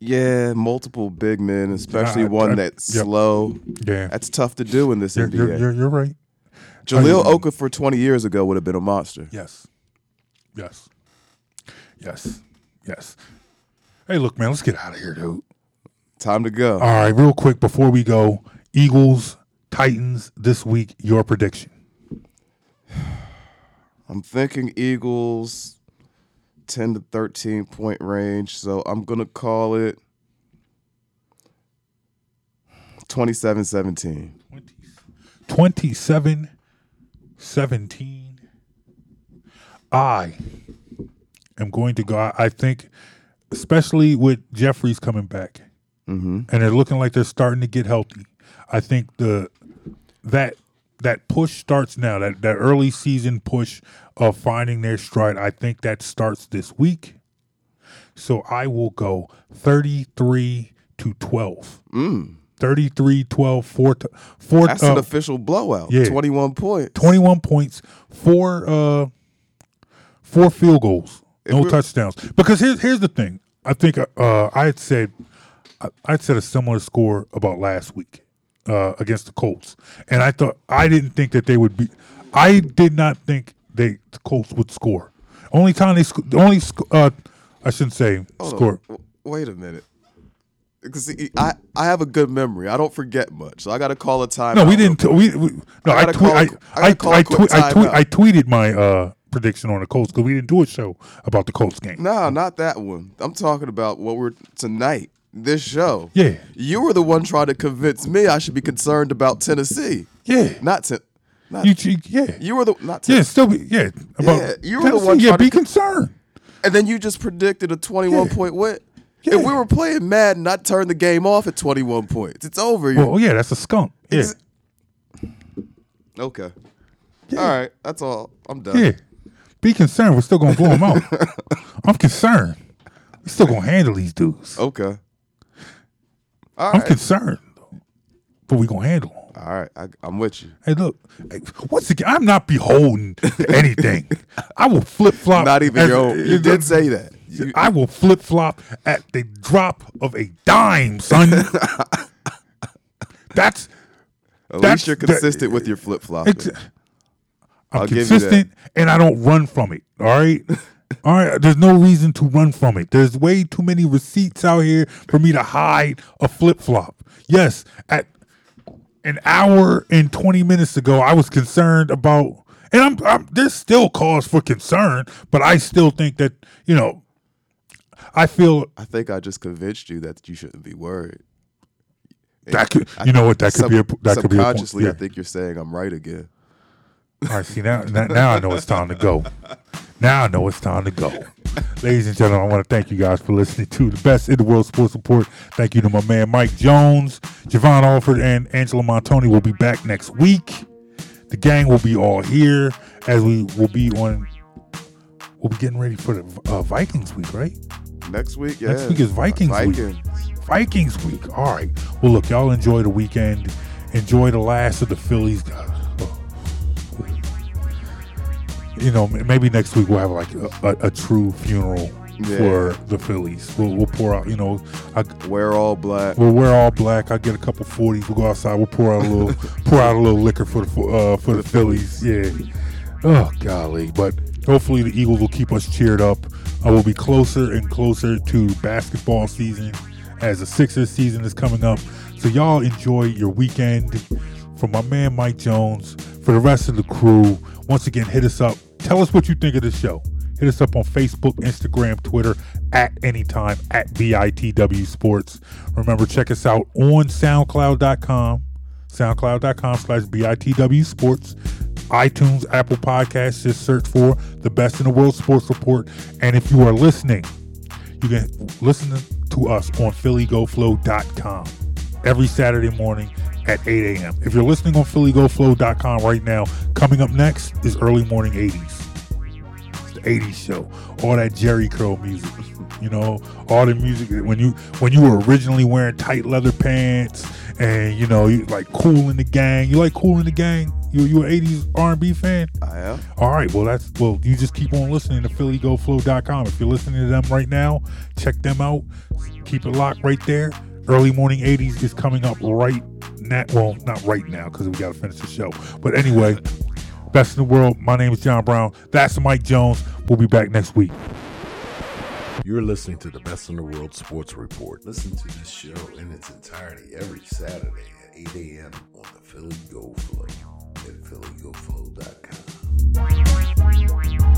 Yeah, multiple big men, especially I- one I- that's yep. slow. Yeah. That's tough to do in this You're, NBA. you're, you're, you're right. Jahlil I- Okafor 20 years ago would have been a monster. Yes. Yes. Yes. Yes. Hey, look, man, let's get out of here, dude. Time to go. All right, real quick before we go, Eagles, Titans this week. Your prediction? I'm thinking Eagles 10 to 13 point range, so I'm going to call it 27 17. 27 17. I am going to go. I- think, especially with Jeffries coming back, mm-hmm. and they're looking like they're starting to get healthy. I think the that that push starts now. That that early season push of finding their stride. I think that starts this week. So I will go 33 to 12. 33 12 4 to, 4 That's uh, an official blowout. yeah. 21 points. 21 points, four uh four field goals, no touchdowns. Because here's here's the thing. I think uh I had said I I'd said a similar score about last week uh against the Colts. And I thought I didn't think that they would be I did not think they the Colts would score. Only time they sc- the only sc- uh I shouldn't say Hold score. W- Wait a minute. Because I, I have a good memory. I don't forget much. So I got to call a time. No, we didn't. T- we, we no. I, gotta tweet, call I, I I, gotta call a I, quick tweet, I, tweet. I tweeted my uh, prediction on the Colts because we didn't do a show about the Colts game. No, not that one. I'm talking about what we're tonight. This show. Yeah. You were the one trying to convince me I should be concerned about Tennessee. Yeah. Not ten. Not, You, you, you, were the not Yeah, still be yeah. About Yeah, you were the one Yeah, trying to be concerned. And then you just predicted a 21 Yeah. point win. Yeah. If we were playing Madden, I'd turn the game off at 21 points. It's over. Well, yeah, that's a skunk. Yeah, okay. All right. That's all. I'm done. yeah. Be concerned. We're still gonna blow them out. I'm concerned. We're still gonna handle these dudes. Okay. All I'm right. concerned, but we gonna handle them. all right. I, I'm with you. Hey, look. Hey, once again, I'm not beholden to anything. I will flip flop. Not even your. You did say that. You- I will flip flop at the drop of a dime, son. That's At That's- least you're that- consistent with your flip flop. I'm I'll that. consistent and I don't run from it. All right. All right. There's no reason to run from it. There's way too many receipts out here for me to hide a flip flop. Yes, at an hour and 20 minutes ago, I was concerned about, and I'm, I'm there's still cause for concern, but I still think that you know, I feel I think I just convinced you that you shouldn't be worried. that could, you know what, that could Sub- be a that could be subconsciously. Yeah. I think you're saying I'm right again. All right, see now, now, now I know it's time to go. Now I know it's time to go. Ladies and gentlemen, I want to thank you guys for listening to the best in the world sports report. Thank you to my man Mike Jones, Javon Alford, and Angela Montoni will be back next week. The gang will be all here as we will be on. We'll be getting ready for the uh, Vikings week, right? Next week, yeah. Next week is Vikings week. Vikings. Vikings week. All right. Well, look, y'all enjoy the weekend. Enjoy the last of the Phillies. You know, maybe next week we'll have like a, a, a true funeral Yeah. for the Phillies. We'll, we'll pour out. You know, I, Wear all black. we'll wear all black. I'll get a couple forties. We'll go outside. We'll pour out a little pour out a little liquor for the uh, for the Phillies. Yeah. Oh golly, but hopefully the Eagles will keep us cheered up. I will be closer and closer to basketball season as the Sixers season is coming up. So y'all enjoy your weekend. From my man Mike Jones, for the rest of the crew, once again hit us up. Tell us what you think of the show. Hit us up on Facebook, Instagram, Twitter at anytime at BITW Sports. Remember, check us out on SoundCloud.com, SoundCloud.com slash BITW Sports, iTunes, Apple Podcasts. Just search for the Best in the World Sports Report. And if you are listening, you can listen to us on PhillyGoFlow.com every Saturday morning at 8 a.m. If you're listening on PhillyGoFlow.com right now, coming up next is Early Morning 80s. It's the 80s show. All that Jheri curl music. You know, all the music when you when you were originally wearing tight leather pants and you know you like Kool and the Gang. You like Kool and the Gang? You you an 80s R&B fan? I am. All right, well that's well you just keep on listening to PhillyGoFlow.com. If you're listening to them right now, check them out. Keep it locked right there. Early morning 80s is coming up right Well, not right now because we got to finish the show. But anyway, best in the world. My name is John Brown. That's Mike Jones. We'll be back next week. You're listening to the Best in the World Sports Report. Listen to this show in its entirety every Saturday at 8 a.m. on the Philly Go Flow at phillygoflow.com.